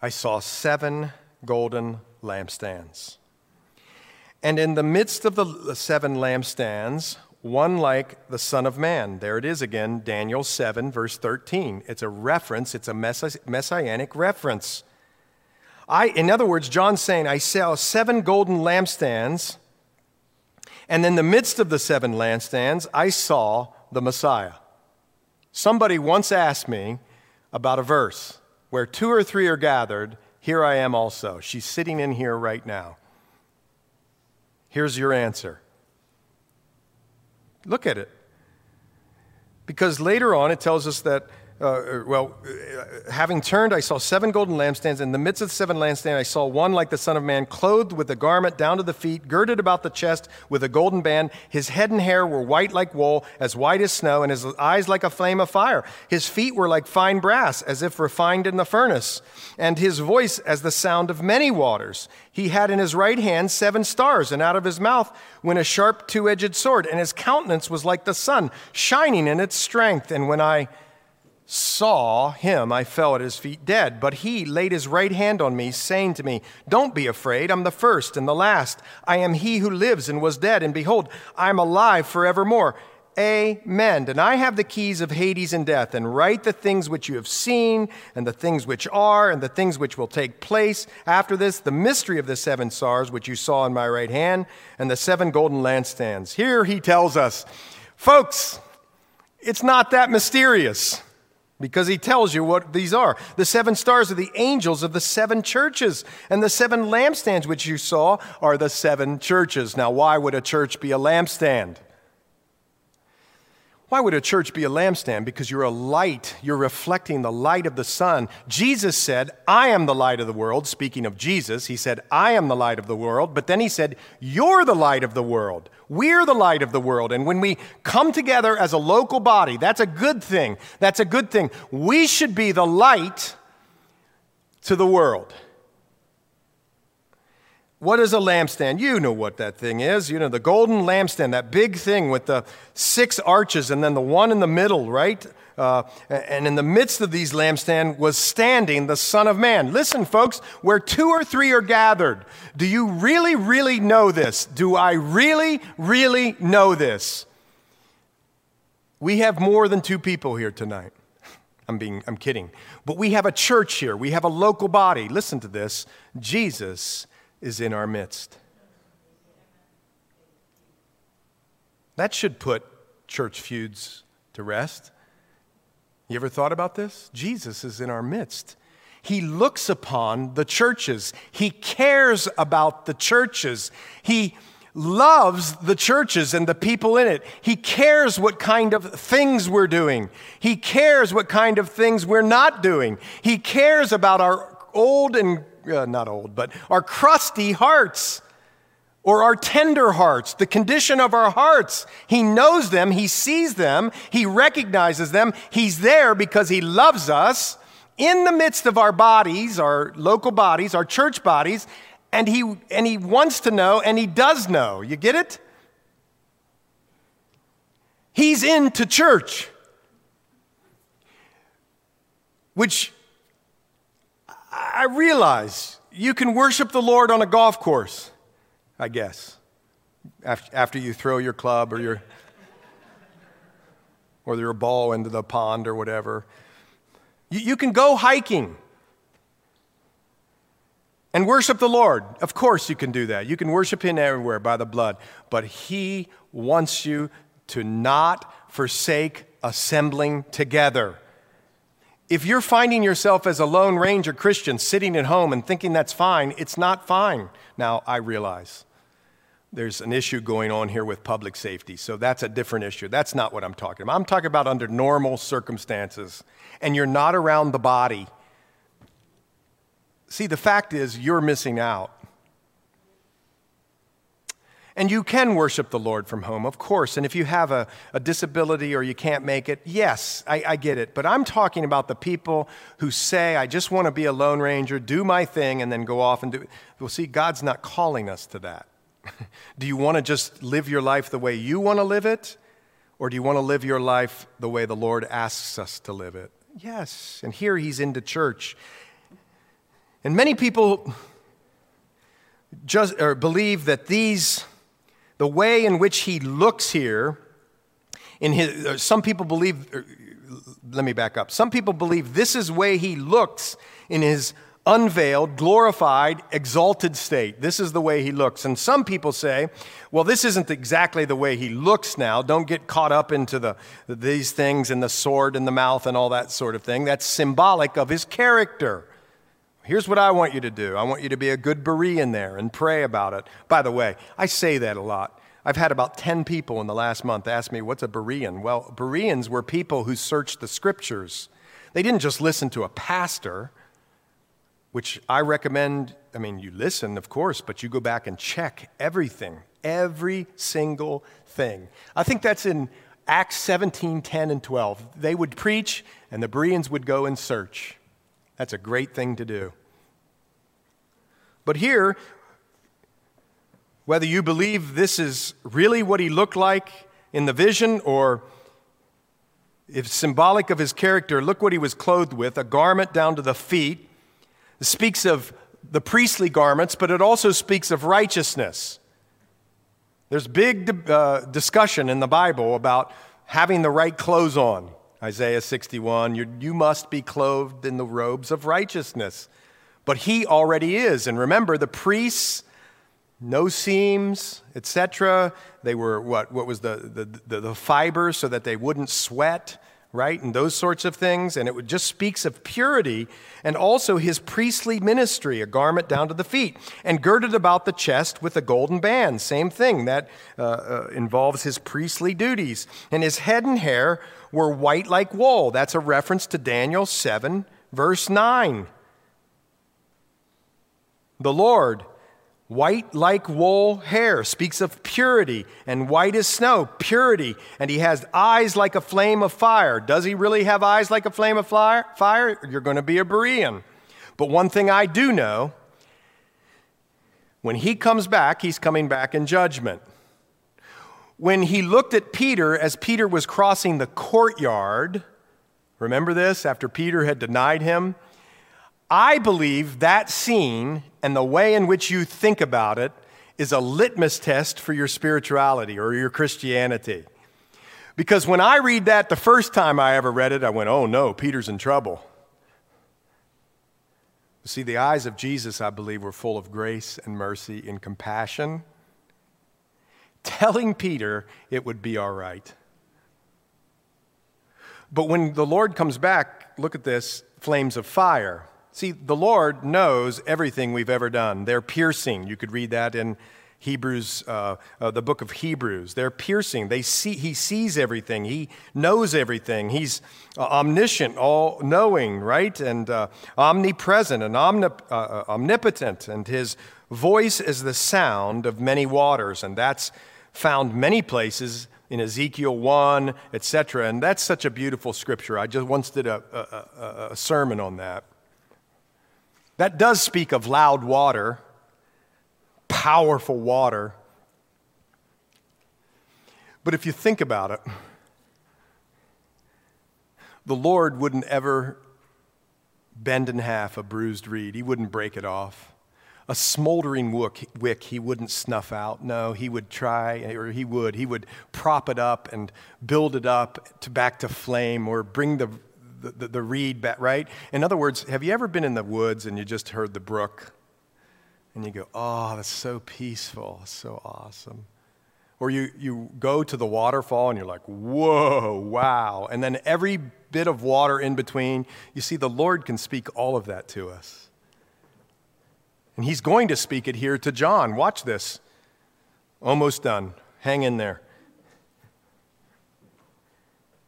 I saw seven golden lampstands. And in the midst of the seven lampstands, one like the Son of Man. There it is again, Daniel 7, verse 13. It's a reference, it's a messianic reference. I, in other words, John's saying, I saw seven golden lampstands, and in the midst of the seven lampstands, I saw the Messiah. Somebody once asked me about a verse where two or three are gathered, here I am also. She's sitting in here right now. Here's your answer. Look at it. Because later on, it tells us that uh, well, uh, having turned, I saw seven golden lampstands. In the midst of the seven lampstands, I saw one like the Son of Man, clothed with a garment down to the feet, girded about the chest with a golden band. His head and hair were white like wool, as white as snow, and his eyes like a flame of fire. His feet were like fine brass, as if refined in the furnace, and his voice as the sound of many waters. He had in his right hand seven stars, and out of his mouth went a sharp two edged sword, and his countenance was like the sun, shining in its strength. And when I saw him, I fell at his feet dead. But he laid his right hand on me, saying to me, Don't be afraid. I'm the first and the last. I am he who lives and was dead, and behold, I am alive forevermore. Amen. And I have the keys of Hades and death, and write the things which you have seen, and the things which are, and the things which will take place after this, the mystery of the seven stars which you saw in my right hand, and the seven golden lampstands. Here he tells us, folks, it's not that mysterious because he tells you what these are. The seven stars are the angels of the seven churches, and the seven lampstands which you saw are the seven churches. Now, why would a church be a lampstand? Why would a church be a lampstand? Because you're a light. You're reflecting the light of the sun. Jesus said, I am the light of the world. Speaking of Jesus, he said, I am the light of the world. But then he said, You're the light of the world. We're the light of the world. And when we come together as a local body, that's a good thing. That's a good thing. We should be the light to the world. What is a lampstand? You know what that thing is. You know, the golden lampstand, that big thing with the six arches and then the one in the middle, right? Uh, and in the midst of these lampstands was standing the Son of Man. Listen, folks, where two or three are gathered, do you really, really know this? Do I really, really know this? We have more than two people here tonight. <laughs> I'm being, I'm kidding. But we have a church here. We have a local body. Listen to this. Jesus is in our midst. That should put church feuds to rest. You ever thought about this? Jesus is in our midst. He looks upon the churches. He cares about the churches. He loves the churches and the people in it. He cares what kind of things we're doing. He cares what kind of things we're not doing. He cares about our old and uh, not old, but our crusty hearts or our tender hearts, the condition of our hearts. He knows them, He sees them, He recognizes them. He's there because He loves us in the midst of our bodies, our local bodies, our church bodies, and He, and he wants to know and He does know. You get it? He's into church, which I realize you can worship the Lord on a golf course, I guess, after you throw your club or your or your ball into the pond or whatever. You, you can go hiking and worship the Lord. Of course, you can do that. You can worship Him everywhere by the blood. But He wants you to not forsake assembling together. If you're finding yourself as a Lone Ranger Christian sitting at home and thinking that's fine, it's not fine. Now, I realize there's an issue going on here with public safety, so that's a different issue. That's not what I'm talking about. I'm talking about under normal circumstances, and you're not around the body. See, the fact is, you're missing out. And you can worship the Lord from home, of course. And if you have a, a disability or you can't make it, yes, I, I get it. But I'm talking about the people who say, I just want to be a Lone Ranger, do my thing, and then go off and do it. Well, see, God's not calling us to that. <laughs> do you want to just live your life the way you want to live it? Or do you want to live your life the way the Lord asks us to live it? Yes. And here he's into church. And many people just believe that these the way in which he looks here, in his, uh, some people believe, uh, let me back up. Some people believe this is the way he looks in his unveiled, glorified, exalted state. This is the way he looks. And some people say, well, this isn't exactly the way he looks now. Don't get caught up into the, these things and the sword in the mouth and all that sort of thing. That's symbolic of his character. Here's what I want you to do I want you to be a good Berean there and pray about it. By the way, I say that a lot. I've had about 10 people in the last month ask me, What's a Berean? Well, Bereans were people who searched the scriptures. They didn't just listen to a pastor, which I recommend. I mean, you listen, of course, but you go back and check everything, every single thing. I think that's in Acts 17 10 and 12. They would preach, and the Bereans would go and search. That's a great thing to do. But here, whether you believe this is really what he looked like in the vision or if symbolic of his character, look what he was clothed with a garment down to the feet. It speaks of the priestly garments, but it also speaks of righteousness. There's big uh, discussion in the Bible about having the right clothes on. Isaiah 61, you, must be clothed in the robes of righteousness. But he already is. And remember, the priests, no seams, etc. They were what? What was the, the, the, the fibers so that they wouldn't sweat? right? And those sorts of things. And it just speaks of purity and also his priestly ministry, a garment down to the feet, and girded about the chest with a golden band. Same thing that uh, uh, involves his priestly duties. And his head and hair were white like wool. That's a reference to Daniel 7, verse 9. The Lord White like wool hair speaks of purity, and white as snow, purity. And he has eyes like a flame of fire. Does he really have eyes like a flame of fire? You're going to be a Berean. But one thing I do know when he comes back, he's coming back in judgment. When he looked at Peter as Peter was crossing the courtyard, remember this, after Peter had denied him? I believe that scene and the way in which you think about it is a litmus test for your spirituality or your Christianity. Because when I read that the first time I ever read it, I went, oh no, Peter's in trouble. See, the eyes of Jesus, I believe, were full of grace and mercy and compassion, telling Peter it would be all right. But when the Lord comes back, look at this flames of fire. See, the Lord knows everything we've ever done. They're piercing. You could read that in Hebrews, uh, uh, the book of Hebrews. They're piercing. They see, he sees everything. He knows everything. He's uh, omniscient, all knowing, right? And uh, omnipresent and omnip- uh, uh, omnipotent. And his voice is the sound of many waters. And that's found many places in Ezekiel 1, etc. And that's such a beautiful scripture. I just once did a, a, a, a sermon on that. That does speak of loud water, powerful water. But if you think about it, the Lord wouldn't ever bend in half a bruised reed, He wouldn't break it off. A smoldering wick, he wouldn't snuff out. No, he would try, or he would. He would prop it up and build it up to back to flame or bring the the, the, reed back, right? In other words, have you ever been in the woods and you just heard the brook and you go, oh, that's so peaceful, so awesome? Or you, you go to the waterfall and you're like, whoa, wow. And then every bit of water in between, you see, the Lord can speak all of that to us. And He's going to speak it here to John. Watch this. Almost done. Hang in there.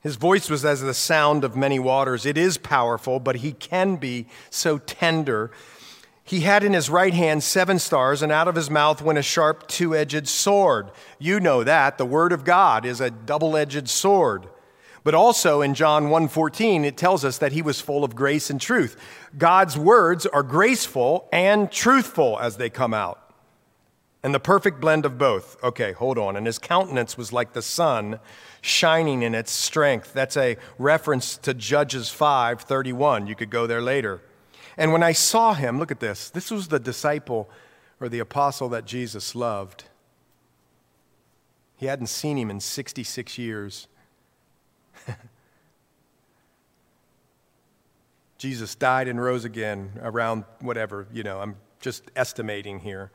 His voice was as the sound of many waters. It is powerful, but he can be so tender. He had in his right hand seven stars, and out of his mouth went a sharp two edged sword. You know that. The word of God is a double edged sword. But also in John 1:14 it tells us that he was full of grace and truth. God's words are graceful and truthful as they come out. And the perfect blend of both. Okay, hold on. And his countenance was like the sun shining in its strength. That's a reference to Judges 5:31. You could go there later. And when I saw him, look at this. This was the disciple or the apostle that Jesus loved. He hadn't seen him in 66 years. Jesus died and rose again around whatever, you know, I'm just estimating here.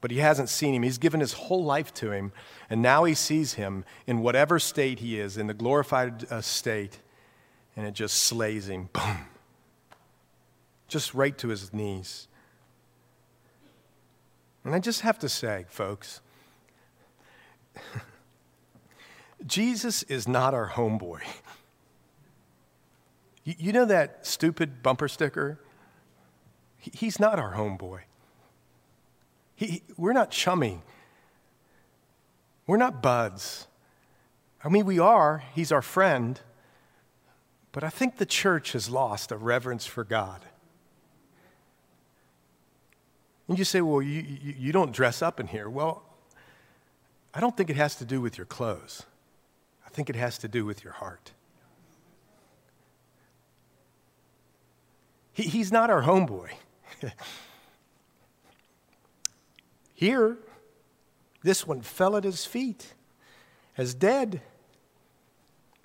But he hasn't seen him. He's given his whole life to him. And now he sees him in whatever state he is, in the glorified uh, state, and it just slays him. <laughs> Boom just right to his knees. And I just have to say, folks, <laughs> Jesus is not our homeboy. <laughs> You know that stupid bumper sticker? He's not our homeboy. He, we're not chummy. We're not buds. I mean, we are. He's our friend. But I think the church has lost a reverence for God. And you say, well, you, you, you don't dress up in here. Well, I don't think it has to do with your clothes, I think it has to do with your heart. He, he's not our homeboy. <laughs> Here, this one fell at his feet as dead.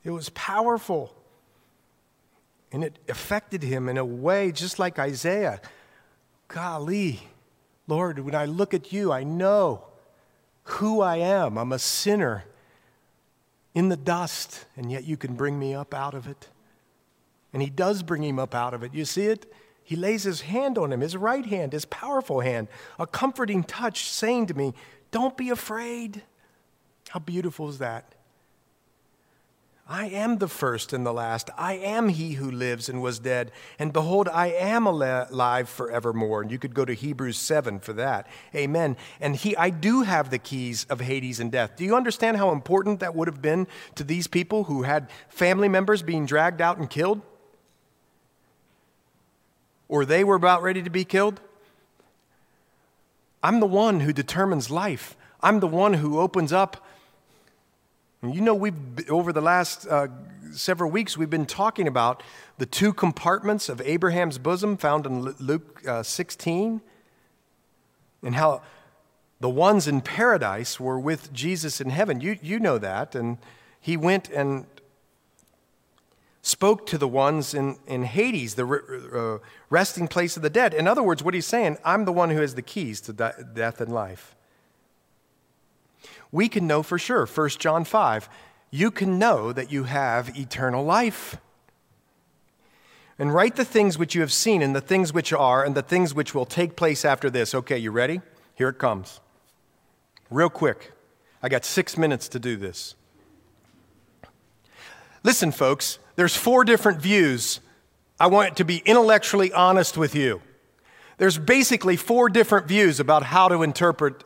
It was powerful. And it affected him in a way just like Isaiah. Golly, Lord, when I look at you, I know who I am. I'm a sinner in the dust, and yet you can bring me up out of it. And he does bring him up out of it. You see it? He lays his hand on him, his right hand, his powerful hand, a comforting touch, saying to me, Don't be afraid. How beautiful is that? I am the first and the last. I am he who lives and was dead. And behold, I am alive forevermore. And you could go to Hebrews 7 for that. Amen. And he, I do have the keys of Hades and death. Do you understand how important that would have been to these people who had family members being dragged out and killed? Or they were about ready to be killed? I'm the one who determines life. I'm the one who opens up and you know, we've, over the last uh, several weeks, we've been talking about the two compartments of Abraham's bosom found in Luke uh, 16, and how the ones in paradise were with Jesus in heaven. You, you know that. And he went and spoke to the ones in, in Hades, the uh, resting place of the dead. In other words, what he's saying, I'm the one who has the keys to death and life we can know for sure, 1 John 5, you can know that you have eternal life. And write the things which you have seen, and the things which are, and the things which will take place after this. Okay, you ready? Here it comes. Real quick. I got six minutes to do this. Listen, folks, there's four different views. I want to be intellectually honest with you. There's basically four different views about how to interpret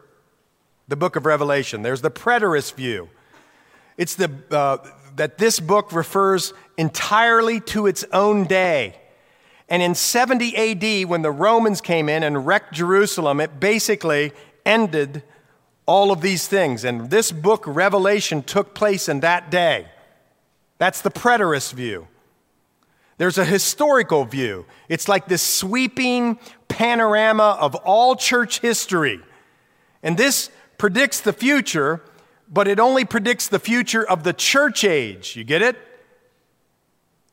the book of Revelation. There's the preterist view. It's the, uh, that this book refers entirely to its own day. And in 70 AD, when the Romans came in and wrecked Jerusalem, it basically ended all of these things. And this book, Revelation, took place in that day. That's the preterist view. There's a historical view. It's like this sweeping panorama of all church history. And this predicts the future, but it only predicts the future of the church age. You get it?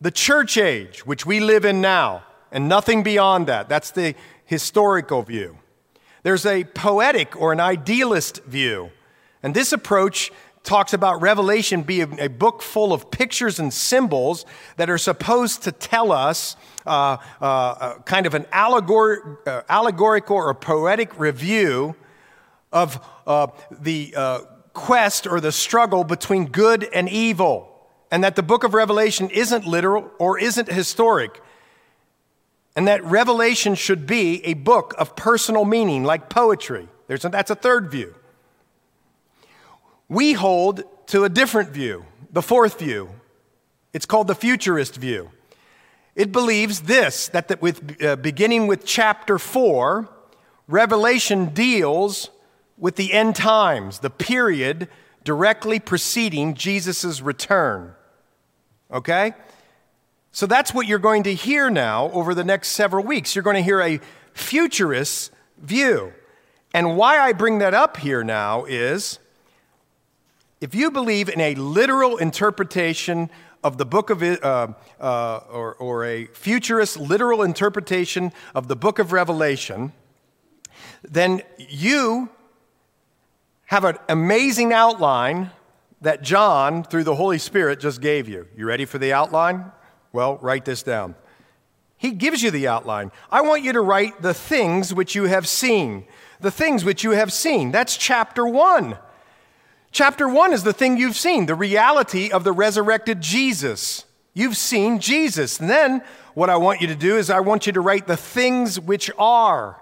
The church age, which we live in now, and nothing beyond that. That's the historical view. There's a poetic or an idealist view. And this approach talks about Revelation being a book full of pictures and symbols that are supposed to tell us uh, uh, uh, kind of an allegor- uh, allegorical or poetic review of uh, the uh, quest or the struggle between good and evil, and that the book of Revelation isn't literal or isn't historic. and that Revelation should be a book of personal meaning, like poetry. There's a, that's a third view. We hold to a different view, the fourth view. It's called the futurist view. It believes this that the, with, uh, beginning with chapter 4, Revelation deals with the end times, the period directly preceding Jesus' return. Okay? So that's what you're going to hear now over the next several weeks. You're going to hear a futurist view. And why I bring that up here now is if you believe in a literal interpretation of the book of, uh, uh, or, or a futurist literal interpretation of the book of Revelation, then you have an amazing outline that John, through the Holy Spirit, just gave you. You ready for the outline? Well, write this down. He gives you the outline. I want you to write the things which you have seen. The things which you have seen. That's chapter one. Chapter one is the thing you've seen, the reality of the resurrected Jesus. You've seen Jesus. And then what I want you to do is I want you to write the things which are.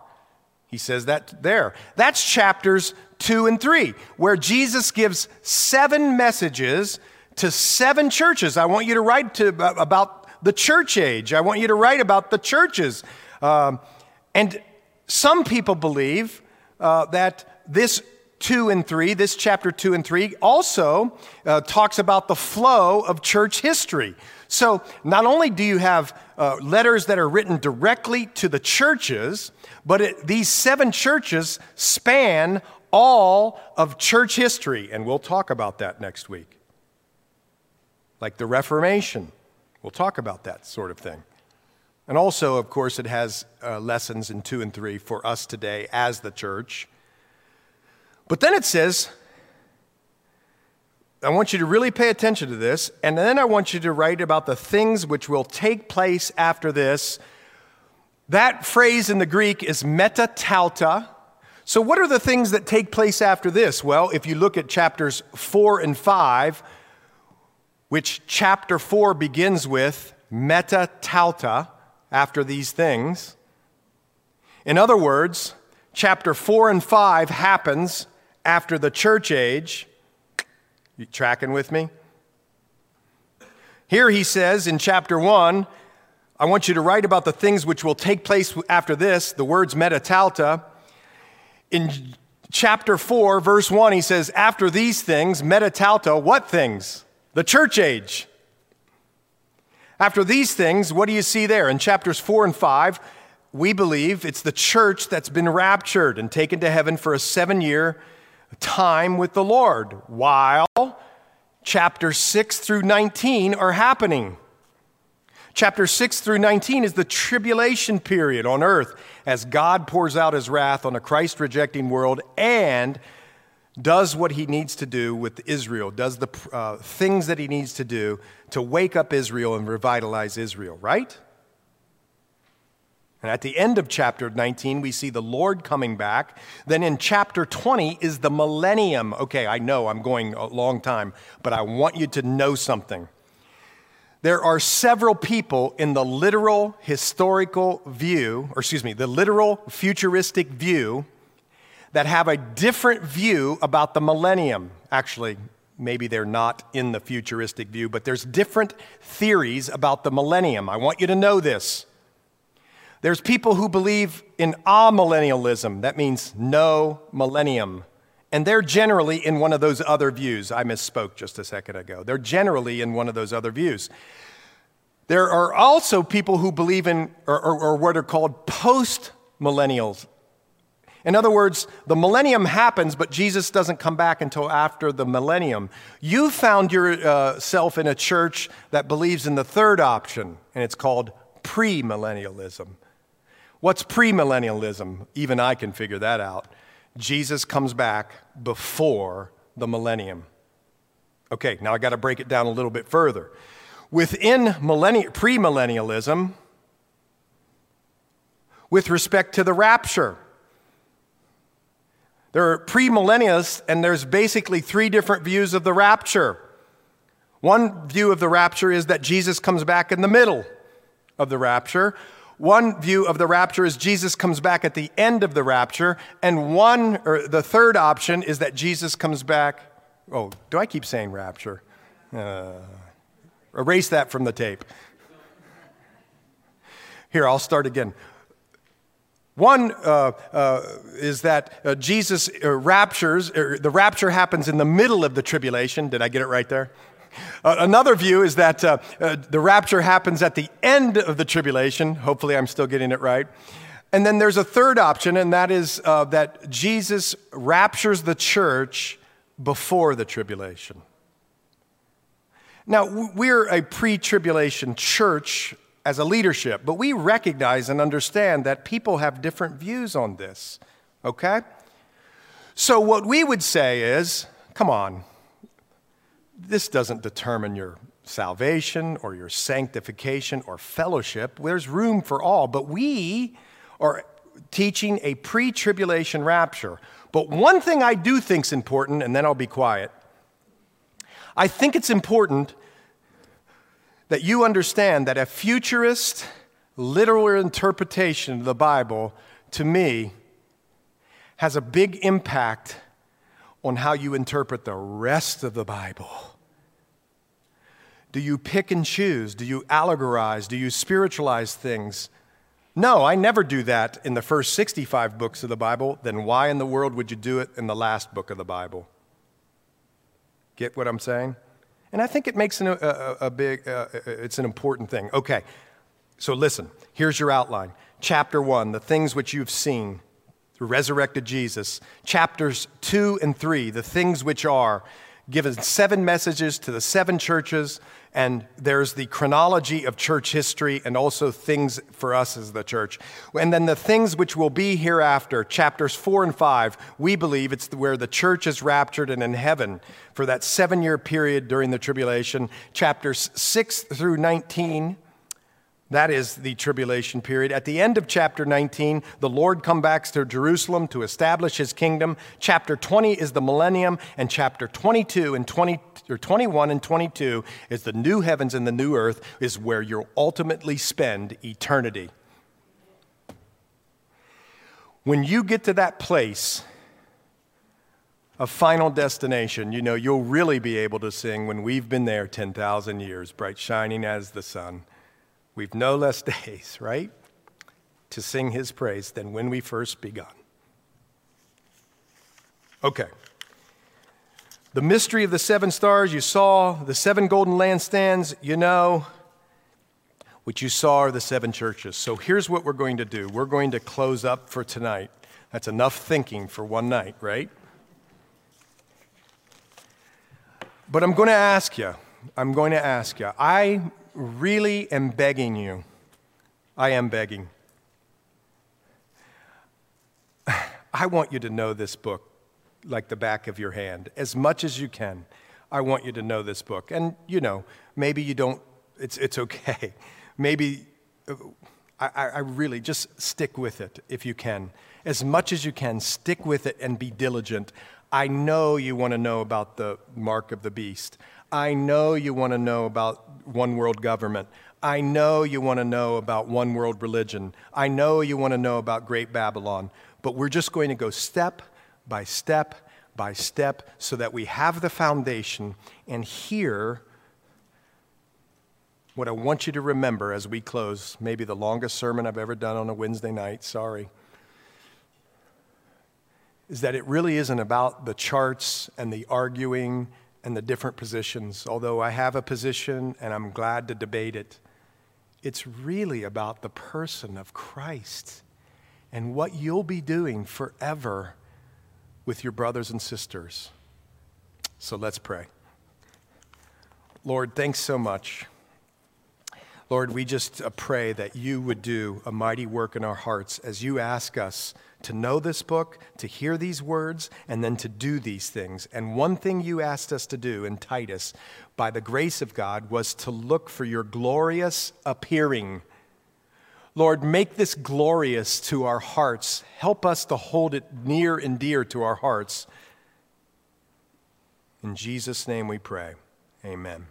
He says that there. That's chapters two and three, where Jesus gives seven messages to seven churches. I want you to write to, about the church age. I want you to write about the churches. Um, and some people believe uh, that this 2 and 3, this chapter 2 and 3, also uh, talks about the flow of church history. So not only do you have uh, letters that are written directly to the churches, but it, these seven churches span all of church history, and we'll talk about that next week. Like the Reformation, we'll talk about that sort of thing. And also, of course, it has uh, lessons in 2 and 3 for us today as the church. But then it says, I want you to really pay attention to this, and then I want you to write about the things which will take place after this. That phrase in the Greek is metatauta, so, what are the things that take place after this? Well, if you look at chapters 4 and 5, which chapter 4 begins with meta tauta, after these things. In other words, chapter 4 and 5 happens after the church age. You tracking with me? Here he says in chapter 1, I want you to write about the things which will take place after this, the words meta tauta in chapter 4, verse 1, he says, After these things, meta tauta, what things? The church age. After these things, what do you see there? In chapters 4 and 5, we believe it's the church that's been raptured and taken to heaven for a seven year time with the Lord, while chapters 6 through 19 are happening. Chapter 6 through 19 is the tribulation period on earth as God pours out his wrath on a Christ rejecting world and does what he needs to do with Israel, does the uh, things that he needs to do to wake up Israel and revitalize Israel, right? And at the end of chapter 19, we see the Lord coming back. Then in chapter 20 is the millennium. Okay, I know I'm going a long time, but I want you to know something. There are several people in the literal historical view, or excuse me, the literal futuristic view, that have a different view about the millennium. Actually, maybe they're not in the futuristic view, but there's different theories about the millennium. I want you to know this. There's people who believe in amillennialism, that means no millennium. And they're generally in one of those other views. I misspoke just a second ago. They're generally in one of those other views. There are also people who believe in, or, or, or what are called post millennials. In other words, the millennium happens, but Jesus doesn't come back until after the millennium. You found yourself uh, in a church that believes in the third option, and it's called premillennialism. What's premillennialism? Even I can figure that out. Jesus comes back before the millennium. Okay, now I got to break it down a little bit further. Within premillennialism, with respect to the rapture, there are premillennialists, and there's basically three different views of the rapture. One view of the rapture is that Jesus comes back in the middle of the rapture. One view of the rapture is Jesus comes back at the end of the rapture, and one, or the third option is that Jesus comes back. Oh, do I keep saying rapture? Uh, erase that from the tape. Here, I'll start again. One uh, uh, is that uh, Jesus uh, raptures, the rapture happens in the middle of the tribulation. Did I get it right there? Uh, another view is that uh, the rapture happens at the end of the tribulation. Hopefully, I'm still getting it right. And then there's a third option, and that is that Jesus raptures the church before the tribulation. Now, we're a pre tribulation church as a leadership, but we recognize and understand that people have different views on this, okay? So, what we would say is come on, this doesn't determine your salvation or your sanctification or fellowship. There's room for all, but we are teaching a pre tribulation rapture. But one thing I do think is important, and then I'll be quiet. I think it's important that you understand that a futurist literal interpretation of the Bible, to me, has a big impact on how you interpret the rest of the Bible. Do you pick and choose? Do you allegorize? Do you spiritualize things? No, I never do that in the first 65 books of the Bible. Then why in the world would you do it in the last book of the Bible? Get what I'm saying? And I think it makes an, a, a, big, uh, it's an important thing. Okay, so listen, here's your outline. Chapter one, the things which you've seen, the resurrected Jesus. Chapters two and three, the things which are given seven messages to the seven churches, and there's the chronology of church history and also things for us as the church. And then the things which will be hereafter, chapters four and five, we believe it's where the church is raptured and in heaven for that seven year period during the tribulation. Chapters six through 19 that is the tribulation period. At the end of chapter 19, the Lord comes back to Jerusalem to establish his kingdom. Chapter 20 is the millennium, and chapter 22 and 20, or 21 and 22 is the new heavens and the new earth, is where you'll ultimately spend eternity. When you get to that place of final destination, you know, you'll really be able to sing when we've been there 10,000 years, bright shining as the sun. We've no less <laughs> days, right, to sing his praise than when we first begun. Okay. The mystery of the seven stars you saw, the seven golden lampstands, you know. What you saw are the seven churches. So here's what we're going to do we're going to close up for tonight. That's enough thinking for one night, right? But I'm going to ask you, I'm going to ask you. I really am begging you. I am begging. <sighs> I want you to know this book like the back of your hand as much as you can. I want you to know this book. And, you know, maybe you don't, it's, it's okay. <laughs> Maybe, uh, I, I really just stick with it if you can. As much as you can, stick with it and be diligent. I know you want to know about the mark of the beast. I know you want to know about one world government. I know you want to know about one world religion. I know you want to know about Great Babylon. But we're just going to go step by step by step so that we have the foundation and here, what I want you to remember as we close. Maybe the longest sermon I've ever done on a Wednesday night, sorry. Is that it really isn't about the charts and the arguing and the different positions. Although I have a position and I'm glad to debate it, it's really about the person of Christ and what you'll be doing forever with your brothers and sisters. So let's pray. Lord, thanks so much. Lord, we just uh, pray that you would do a mighty work in our hearts as you ask us to know this book, to hear these words, and then to do these things. And one thing you asked us to do in Titus, by the grace of God, was to look for your glorious appearing. Lord, make this glorious to our hearts. Help us to hold it near and dear to our hearts. In Jesus' name we pray. Amen.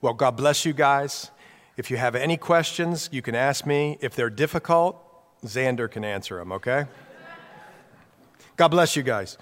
Well, God bless you guys. If you have any questions, you can ask me. If they're difficult, Xander can answer them, okay? God bless you guys.